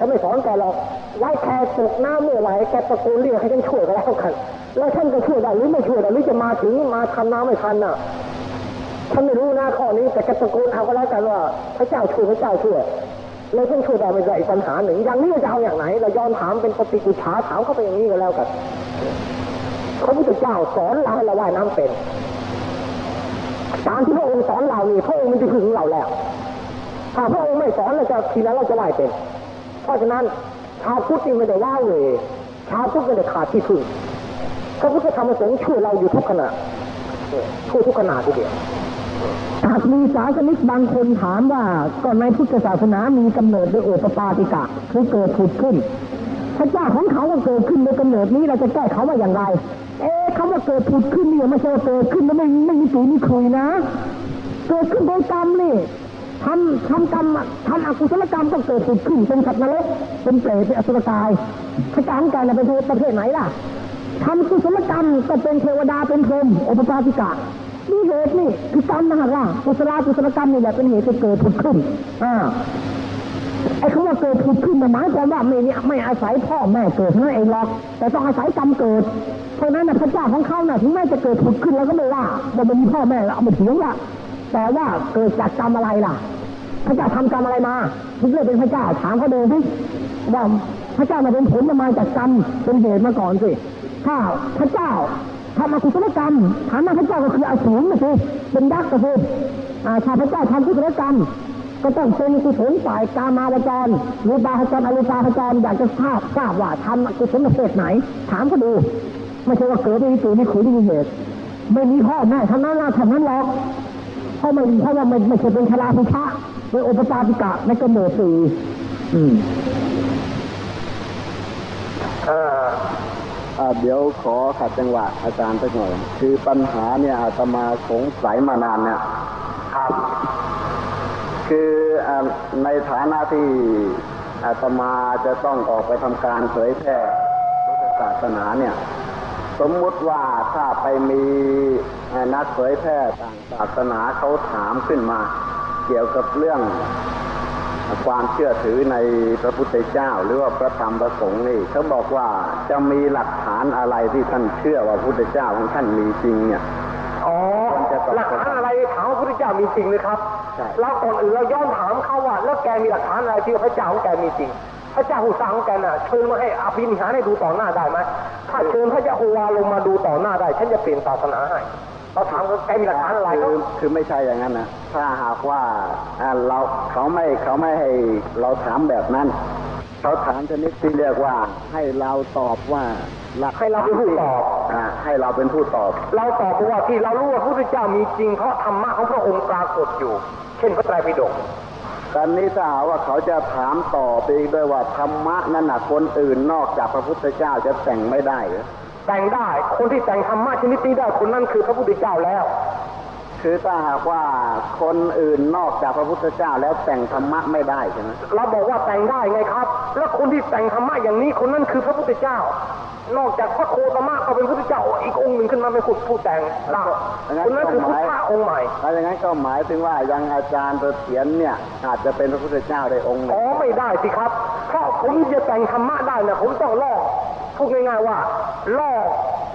ฉันไม่สอนแกหรอกไว้แค่ตกน้ำเมื่อไหร่แกตะโกนเรียกให้ฉันช่วยก็แล้วกันแล้วฉันจะช่วยได้หรือไม่ช่วยได้หรือจะมาถึงมาทำน้ำไม่ทันน่ะฉันไม่รู้นะข้อนี้แต่แกตะโกนเอาก็แล้วกันว่าพระเจ้าช่วยพระเจ้าช่วยเราต้องช่วยได้ไม่ได้อีกปัญหาหนึ่งอย่างนี้เราจะเอาอย่างไหนเราย้อนถามเป็นปฏิกุชาถามเข้าไปอย่างนี้ก็แล้วกันพระพุทธเจ้าสอนเราให้เราว่ายน้ำเป็นการที่พระองค์สอนเรานี่พระองค์มันจะถึงเราแล้ว ถ้าพระองค์ไม่สอนเราจะทีนั้นเราจะไหวเป็น เพราะฉะนั้นชาวพุทธนี่ไม่ได้ว้าเหวชาวพุทธไม่ได้ขาดที่พึ่งพระพุทธธรรมสงค์ช่วยเราอยู่ทุกขณะช่วยทุกขณะทีเดียวหากมีศาสนิกบางคนถามว่าก่อนในพุทธศาสนามีกำเนิดโดยโอปปาติกะคือเกิดผุดขึ้นพระเจ้าของเขาก็เกิดขึ้นโดยกำเนิดนี้เราจะแก้เขาว่าอย่างไร เอ๊ะคำว่าเกิดผุดขึ้นเนี่ยไม่ใช่เกิดขึ้นแล้วไม่ไม่มีปีมีคุยนะ เกิดขึ้นโดยกรรมนี่ ทำทำกรรมทำอกุศลกรรมก็เกิดผุดขึ้นเป็นสัตว์นรกเป็นเปรตเป็นอสุรกายพระจาของแกน่ะเป็นประเทศไหนล่ะทำกุศลกรรมก็เป็นเทวดาเป็นพรหมโอปปาติกะนี่เหตุนี่คือกรรมนะฮะว่ากุศลกุศลกรรมนี่แหละเป็นเหตุให้เกิดผุดขึ้นอ่าไอ้คำว่าเกิดผุดขึ้นหมายความว่าไม่เนี่ยไม่อาศัยพ่อแม่เกิดเท่านั้นเองหรอก แต่ต้องอาศัยกรรมเกิด เพราะนั้นนะพระเจ้าของเขาน่ะถึงแม้จะเกิดผุดขึ้นแล้วก็ไม่ว่าว่ามันมีพ่อแม่แล้วเอามาเถียงว่า แต่ว่าเกิดจากกรรมอะไรล่ะ พระเจ้าทำกรรมอะไรมาถึงเลยเป็นพระเจ้าถามเขาดูสิว่าพระเจ้ามาเป็นผลมาจากกรรมเป็นเหตุมาก่อนสิถ้าพระเจ้าทำอกุศลกรรมฐานะพระเจ้าก็คืออสูรนะสิเป็นยักษ์ก็คืออ่าถ้าพระเจ้าทำกุศลกรรมก็ต้องเป็นกุศลฝ่ายกามาวจรหรือบาหจรอรูปาหจรอยากจะทราบทราบว่าทำกุศลประเภทไหน ถามเขาดู ไม่ใช่ว่าเกิดไม่มีตัวมีขุนไม่มีเหตุไม่มีพ่อแม่ทั้งนั้นละทั้งนั้นหรอก เพราะมันเพราะว่ามันไม่ใช่เป็นชราพุชะเป็นอุปปาติกะในกำเนิดสี่อืมเอ่ออ่าเดี๋ยวขอขัดจังหวะอาจารย์สักหน่อย คือปัญหาเนี่ยอาตมาสงสัยมานานเนี่ยครับ คืออ่าในฐานะที่อาตมาจะต้องออกไปทำการเผยแพร่พุทธศาสนาเนี่ย สมมุติว่าถ้าไปมีอ่านักเผยแพร่ต่างศาสนาเขาถามขึ้นมา เกี่ยวกับเรื่องความเชื่อถือในพระพุทธเจ้า หรือว่าพระธรรมประสงค์นี่เขาบอกว่าจะมีหลักฐานอะไรที่ท่านเชื่อว่าพระพุทธเจ้าของท่านมีจริงเนี่ยอ๋อควรจะตอบหลักฐานอะไรถามว่าพระพุทธเจ้ามีจริงหรือครับใช่แล้วก่อนอื่นเราย้อนถามเขาว่าแล้วแกมีหลักฐานอะไรที่ว่าพระเจ้าของแกมีจริง พระเจ้าผู้สร้างของแกน่ะเชิญมาให้อภินิหารให้ดูต่อหน้าได้ไหมถ้าเชิญพระเจ้าโฮวาลงมาดูต่อหน้าได้ ฉันจะเปลี่ยนศาสนาให้เราถามว่าแกมีหลักฐานอะไรคืก็อคือไม่ใช่อย่างนั้นนะถ้าหากว่าอ่าเราเขาไม่เขาไม่ให้เราถามแบบนั้นเขาถามชนิดที่เรียกว่า ให้เราตอบว่าหลักให้เราเป็นผู้ตอบอ่าให้เราเป็นผู้ตอบ เราตอบว่าที่เรารู้ว่าพระพุทธเจ้ามีจริงเพราะธรรมะของพระองค์ปรากฏอยู่ เช่นพระไตรปิฎก ตอนนี้ถ้าหาว่าเขาจะถามต่อไปอีกด้วยว่าธรรมะนั่นนะคนอื่นนอกจากพระพุทธเจ้าจะแต่งไม่ได้หรอแต่งได้ คนที่แต่งธรรมะชนิดนี้ได้คนนั้นคือพระพุทธเจ้าแล้ว คือถ้าหากว่าคนอื่นนอกจากพระพุทธเจ้าแล้วแต่งธรรมะไม่ได้ใช่ไหมเราบอกว่าแต่งได้ไงครับ แล้วคนที่แต่งธรรมะอย่างนี้คนนั้นคือพระพุทธเจ้า นอกจากพระโคตมะก็เป็นพระพุทธเจ้าอีกองค์หนึ่งขึ้นมาเป็นผู้ผู้แต่งได้คนนั้นคือพุทธะองค์ใหม่ถ้าอย่างนั้นก็หมายถึงว่ายังอาจารย์เสถียรเนี่ยอาจจะเป็นพระพุทธเจ้าได้องค์หนึ่อ๋งอไม่ได้สิครับเพราะผมจะแต่งธรรมะได้นะผมต้องลอก พูดง่ายๆว่าลอก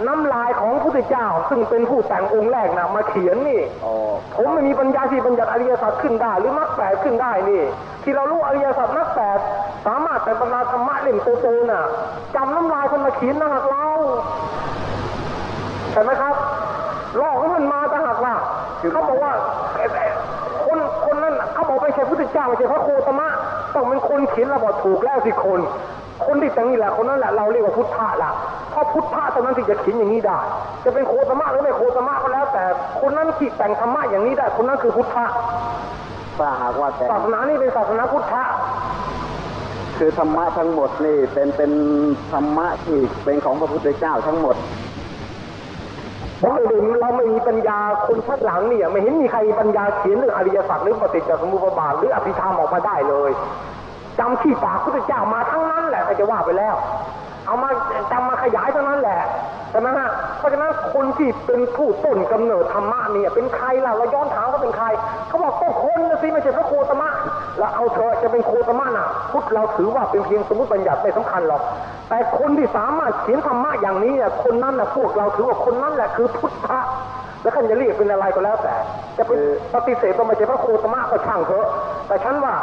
น้ำลายของพระพุทธเจ้า ซึ่งเป็นผู้แต่งองค์แรกนะมาเขียนนี่อ๋อผมไม่มีปัญญาที่บัญญัติอริยสัจขึ้นได้ หรือมรรคแปดขึ้นได้นี่ ที่เรารู้อริยสัจมรรคแปดสามารถแต่บรรดาธรรมะเล่มโตๆน่ะจำน้ำลายคนมาเขียนนะหากเราใช่ไหมครับลอกให้มันมาแต่หากว่าเขาบอกว่าไอ้ไอ้คนคนนั้นน่ะเขาบอกไม่ใช่พุทธเจ้าไม่ใช่พระโคตมะต้องเป็นคนเขียนระบอกถูกแล้วสิคน คนที่แต่งนี่แหละคนนั้นแหละเราเรียกว่าพุทธะละเพราะพุทธะเท่านั้นที่จะเขียนอย่างนี้ได้ จะเป็นโคตมะหรือไม่โคตมะก็แล้ว แต่คนนั้นที่แต่งธรรมะอย่างนี้ได้ คนนั้นคือพุทธะถ้าหากว่าแต่งศาสนานี่เป็นศาสนาพุทธะคือธรรมะทั้งหมดนี่เป็นเป็นธรรมะที่เป็นของพระพุทธเจ้าทั้งหมดเพราะอื่นเราไม่มีปัญญาคนชัดหลังเนี่ย ไม่เห็นมีใครมีปัญญาเขียนเรื่องอริยสัจหรือปฏิจจสมุปบาทหรืออภิธรรมออกมาได้เลย จำที่ปากพุทธเจ้ามาทั้งนั้นแหละก็จะว่าไปแล้ว เอามาจำมาขยายเท่านั้นแหละใช่ไหมฮะเพราะฉะนั้นคนที่เป็นผู้ต้นกำเนิดธรรมะเนี่ยเป็นใครล่ะเราย้อนถามเขาเป็นใครเขาบอกก็คนนะสิไม่ใช่พระโคตมะแล้วเอาเถอจะเป็นโคตมะน่ะพุทธเราถือว่าเป็นเพียงสมมติบัญญัติไม่สำคัญหรอกแต่คนที่สามารถเขียนธรรมะอย่างนี้เนี่ยคนนั้นนะพวกเราถือว่าคนนั้นแหละคือพุทธะแล้วท่านจะเรียกเป็นอะไรก็แล้วแต่ จะเป็นปฏิเสธก็ไม่ใช่พระโคตมะก็ช่างเถอะแต่ฉันว่า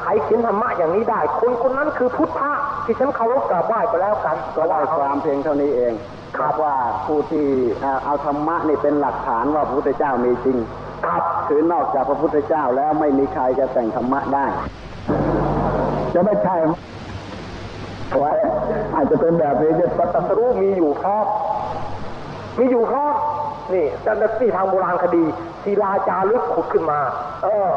ใครเขียนธรรมะอย่างนี้ได้ คนคนนั้นคือพุทธะที่ฉันเคารพกราบไหว้ก็แล้วกันก็ได้ความเพียงเท่านี้เอง ครับว่าผู้ที่อ่าเอาธรรมะนี่เป็นหลักฐานว่าพระพุทธเจ้ามีจริง ครับคือนอกจากพระพุทธเจ้าแล้วไม่มีใครจะแต่งธรรมะได้ จะไม่ใช่ไว้อาจจะเป็นแบบนี้เนี่ยตรัสรู้มีอยู่ครับ มีอยู่ครับนี่แต่ที่ทางโบราณคดีศิลาจารึกขุดขึ้นมา เออ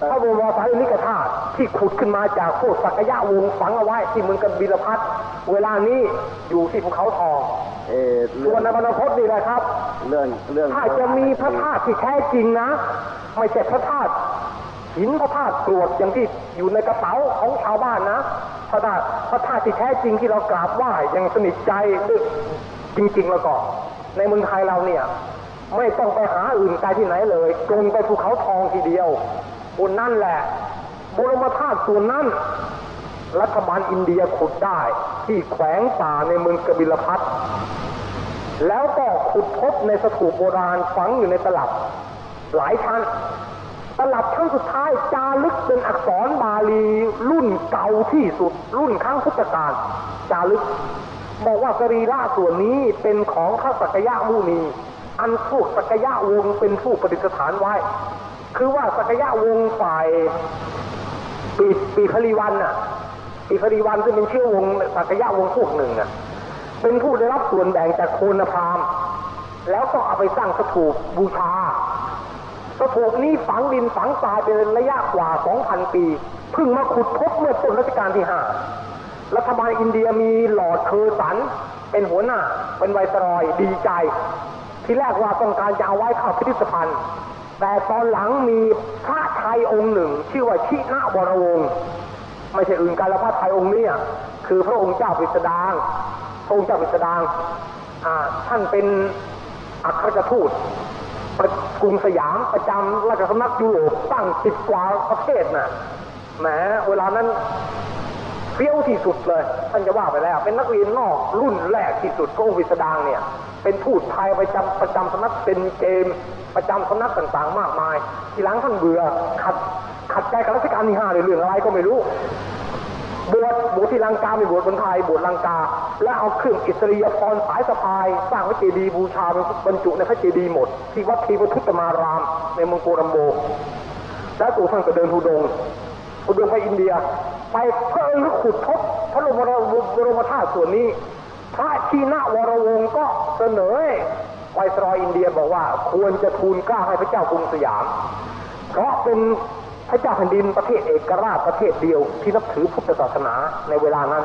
พระบรมสารีริกธาตุที่ขุดขึ้นมาจากโคตรสักยะวงศ์ฝังเอาไว้ที่เมืองกันบิลพัทเวลานี้อยู่ที่ภูเขาทองเออส่เรื่อวนงในบรรพตนี่แหละครับ เรื่องเรื่องถ้าจะมีพระธาตุที่แท้จริงนะ ไม่ใช่พระธาตุหินพระธาตุกรวดอย่างที่อยู่ในกระเป๋าของชาวบ้านนะพระธาตุพระธาตุที่แท้จริงที่เรากราบไหว้อย่างสนิทใจด้วยจริง ๆ แล้วก็ ในเมืองไทยเราเนี่ย ไม่ต้องไปหาอื่นไกลที่ไหนเลยตรงไปภูเขาทองทีเดียว บนนั่นแหละบรมธาตุส่วนนั้น รัฐบาลอินเดียขุดได้ที่แขวงป่าในเมืองกบิลพัทแล้วก็ขุดพบในสถูปโบราณฝังอยู่ในตลับ หลายชั้นตลับชั้นสุดท้ายจารึกเป็นอักษรบาลีรุ่นเก่าที่สุด รุ่นครั้งพุทธกาลจารึก บอกว่าสรีระส่วนนี้เป็นของพระสักยะมุนี อันพวกสักยะวงเป็นผู้ประดิษฐานไว้ คือว่าสักยะวงฝ่ายปีปีพลีวันน่ะปีพลีวันซึ่งเป็นชื่อวงสักยะวงพวกหนึ่งน่ะเป็นผู้ได้รับส่วนแบ่งจากโคนพราหมณ์แล้วก็เอาไปสร้างสถูปบูชาสถูปนี้ฝังดินฝังทรายเป็นระยะกว่า 2,000 ปี เพิ่งมาขุดพบเมื่อต้นรัชกาลที่ 5 รัฐบาลอินเดียมีหลอดเคอร์สัน เป็นหัวหน้า เป็นไวสรอยดีใจ ที่แรกว่าต้องการจะเอาไว้เข้าพิพิธภัณฑ์ แต่ตอนหลังมีพระไทยองค์หนึ่ง ชื่อว่าชินะวรวงศ์ไม่ใช่อื่นกันแล้วพระไทยองค์นี้คือพระองค์เจ้าปิสดางพระองค์เจ้าปิสดางท่านเป็นอัครราชทูตประกรุงสยามประจำราชสำนักยุโรปตั้งสิบกว่าประเทศน่ะแหมเวลานั้น เฟี้ยวที่สุดเลยท่านจะว่าไปแล้ว เป็นนักเรียนนอกรุ่นแรกที่สุดพระองค์ปริสดางเนี่ย เป็นทูตไทยประจำประจำสำนักเป็นเกม ประจำสำนักต่างๆ มากมาย ทีหลังท่านเบื่อขัดขัดใจกับรัชกาลที่ห้าเรื่องอะไรก็ไม่รู้บวชบวชที่ลังกาไม่บวชบนไทยบวชลังกา แล้วเอาเครื่องอิสริยาภรสายสะพาย สร้างพระเจดีย์บูชาบรรจุในพระเจดีย์หมด ที่วัดทีปทุตตมารามในเมืองโกรัมโบ แล้วตัวท่านก็เดินทุดง อุดงค์ไปอินเดีย ไปเพื่อขุดพบพระบรมบรมธาตุส่วนนี้ พระชีนะวรวงศ์ก็เสนอไวสรอยอินเดียบอกว่าควรจะทูลกล้าให้พระเจ้ากรุงสยาม เพราะเป็นพระเจ้าแผ่นดินประเทศเอกราชประเทศเดียวที่นับถือพุทธศาสนาในเวลานั้น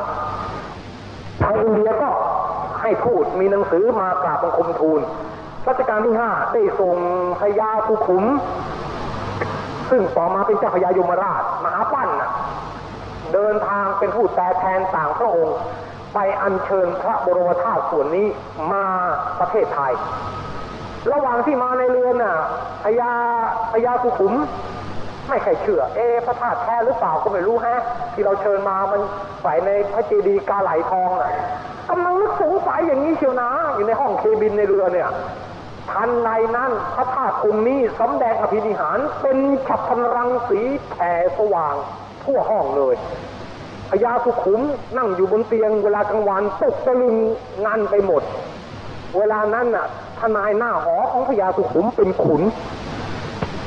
ทางอินเดียก็ให้ทูตมีหนังสือมากราบบังคมทูลรัชกาลที่ห้าได้ส่งพญาสุขุม ซึ่งต่อมาเป็นเจ้าพญายมราชมหาปั้นนะเดินทางเป็นผู้แทนแทนต่างพระองค์ ไปอัญเชิญพระบรมธาตุส่วนนี้มาประเทศไทย ระหว่างที่มาในเรือน่ะพญาพญาสุขุม ไม่ใครเชื่อ เอพระธาตุแท้หรือเปล่าก็ไม่รู้ฮะ ที่เราเชิญมามันใส่ในพระเจดีย์กาไหลทองน่ะกำลังนึกสงสัยอย่างนี้เชียวนะ อยู่ในห้องเคบินในเรือเนี่ย ทันในนั้นพระธาตุองค์นี้สำแดงอภินิหารเป็นฉับพลันรังสีแผ่สว่างทั่วห้องเลยพญาสุขุมนั่งอยู่บนเตียงเวลากลางวันตกตะลึงงันไปหมด เวลานั้นน่ะทนายหน้าหอของพญาสุขุมเป็นขุน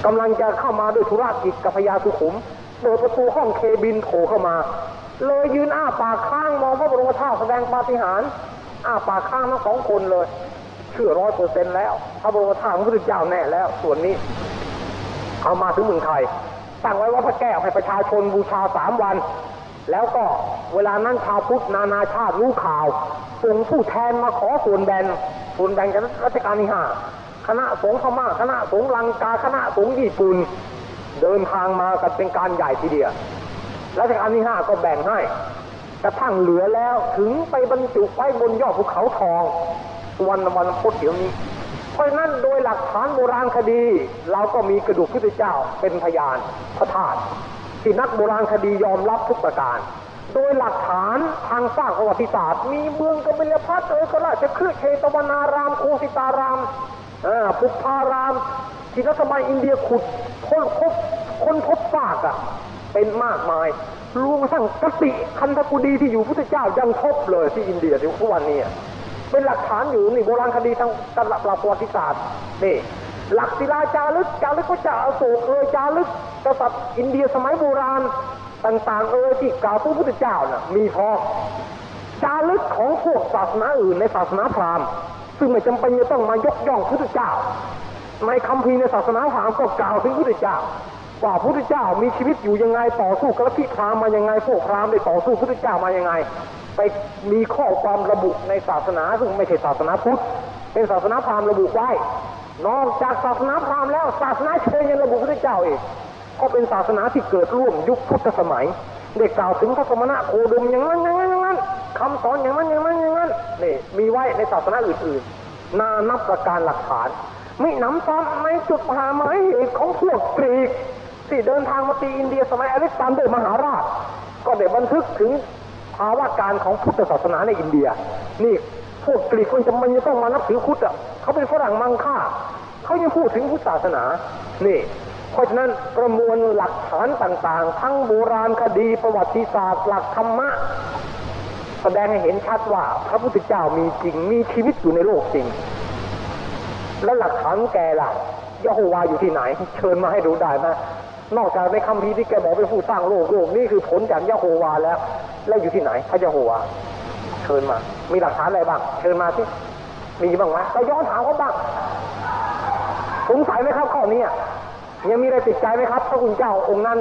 กำลังจะเข้ามาด้วยธุรกิจกับพญาสุขุมเปิดประตูห้องเคบินโผล่เข้ามา เลยยืนอ้าปากค้างมองพระบรมธาตุแสดงปาฏิหาริย์อ้าปากค้างทั้งสองคนเลย ชื่อร้อยเปอร์เซ็นต์แล้วพระบรมธาตุพระพุทธเจ้าแน่แล้ว ส่วนนี้ เอามาถึงเมืองไทย ตั้งไว้ว่าพระแก้วให้ประชาชนบูชาสามวัน แล้วก็เวลานั้นชาวพุทธนานาชาติรู้ข่าวส่งผู้แทนมาขอส่วนแบ่งส่วนแบ่งจากรัชกาลที่ห้าคณะสงฆ์พม่าคณะสงฆ์ลังกาคณะสงฆ์ญี่ปุ่นเดินทางมากันเป็นการใหญ่ทีเดียวรัชกาลที่ห้าก็แบ่งให้กระทั่งเหลือแล้วถึงไปบรรจุไว้บนยอดภูเขาทอง วรรณวันพุธเดี๋ยวนี้ เพราะนั้นโดยหลักฐานโบราณคดี เราก็มีกระดูกพุทธเจ้าเป็นพยานพระธาตุที่นักโบราณคดียอมรับทุกประการ โดยหลักฐานทางสร้างประวัติศาสตร์ มีเมืองกบิลพัทเอกราชคฤห์เชตวนารามโคสิตารามอ่อปุพพาราม ที่รัฐบาลอินเดียขุดค้นพบค้นพบซากอะเป็นมากมายรวมทั่งกติคันธกุฎีที่อยู่พุทธเจ้ายังพบเลยที่อินเดียถึงทุกวันนี้ เป็นหลักฐานอยู่นี่โบราณคดีทางตำรับประวัติศาสตร์นี่หลักศิลาจารึกจารึกพระเจ้าอโศกเอยจารึกกษัตริย์อินเดียสมัยโบราณต่างๆเอยที่กล่าวพระพุทธเจ้าน่ะมีพอจารึกของพวกศาสนาอื่นในศาสนาพราหมณ์ซึ่งไม่จำเป็นจะต้องมายกย่องพระพุทธเจ้า ในคำพีในศาสนาพราหมณ์ก็กล่าวถึงพระพุทธเจ้าว่าพระพุทธเจ้ามีชีวิตอยู่ยังไงต่อสู้กับลัทธิพราหมณ์มายังไงพวกพราหมณ์ได้ต่อสู้พระพุทธเจ้ามายังไง ไปมีข้อความระบุในศาสนา ซึ่งไม่ใช่ศาสนาพุทธ เป็นศาสนาพราหมณ์ระบุไว้ นอกจากศาสนาพราหมณ์แล้วศาสนาเชนยังระบุพระเจ้าเองก็เป็นศาสนาที่เกิดร่วมยุคพุทธสมัยได้กล่าวถึงพระสมณะโคดมอย่างนั้นอย่างนั้นอย่างนั้นคำสอนอย่างนั้นอย่างนั้นอย่างนั้นนี่มีไว้ในศาสนาอื่นๆ นานับประการหลักฐานมิหนำซ้ำในจุดหาหมาเหตุของพวกกรีกที่เดินทางมาตีอินเดียสมัยอเล็กซานเดอร์มหาราช ก็ได้บันทึกถึง ภาวะการของพุทธศาสนาในอินเดีย นี่พวกกรีกคนจำเป็นจะต้องมานับถือพุทธอะเขาเป็นฝรั่งมังค่าเขายังพูดถึงพุทธศาสนา นี่ เพราะฉะนั้นประมวลหลักฐานต่างๆ ทั้งโบราณคดีประวัติศาสตร์หลักธรรมะแสดงให้เห็นชัดว่าพระพุทธเจ้ามีจริงมีชีวิตอยู่ในโลกจริง แล้วหลักฐานแกล่ะยะโฮวาอยู่ที่ไหน เชิญมาให้ดูได้นะ นอกจากในคำพีที่แกบอกเป็นผู้สร้างโลกโลกนี่คือผลจากยะโฮวาแล้ว แล้วอยู่ที่ไหนพระยะโฮวาเชิญมา มีหลักฐานอะไรบ้าง เชิญมาสิมีบ้างไหมไปย้อนถามเขาบ้างสงสัยไหมครับข้อนี้ยังมีอะไรติดใจไหมครับพระคุณเจ้าองค์นั้น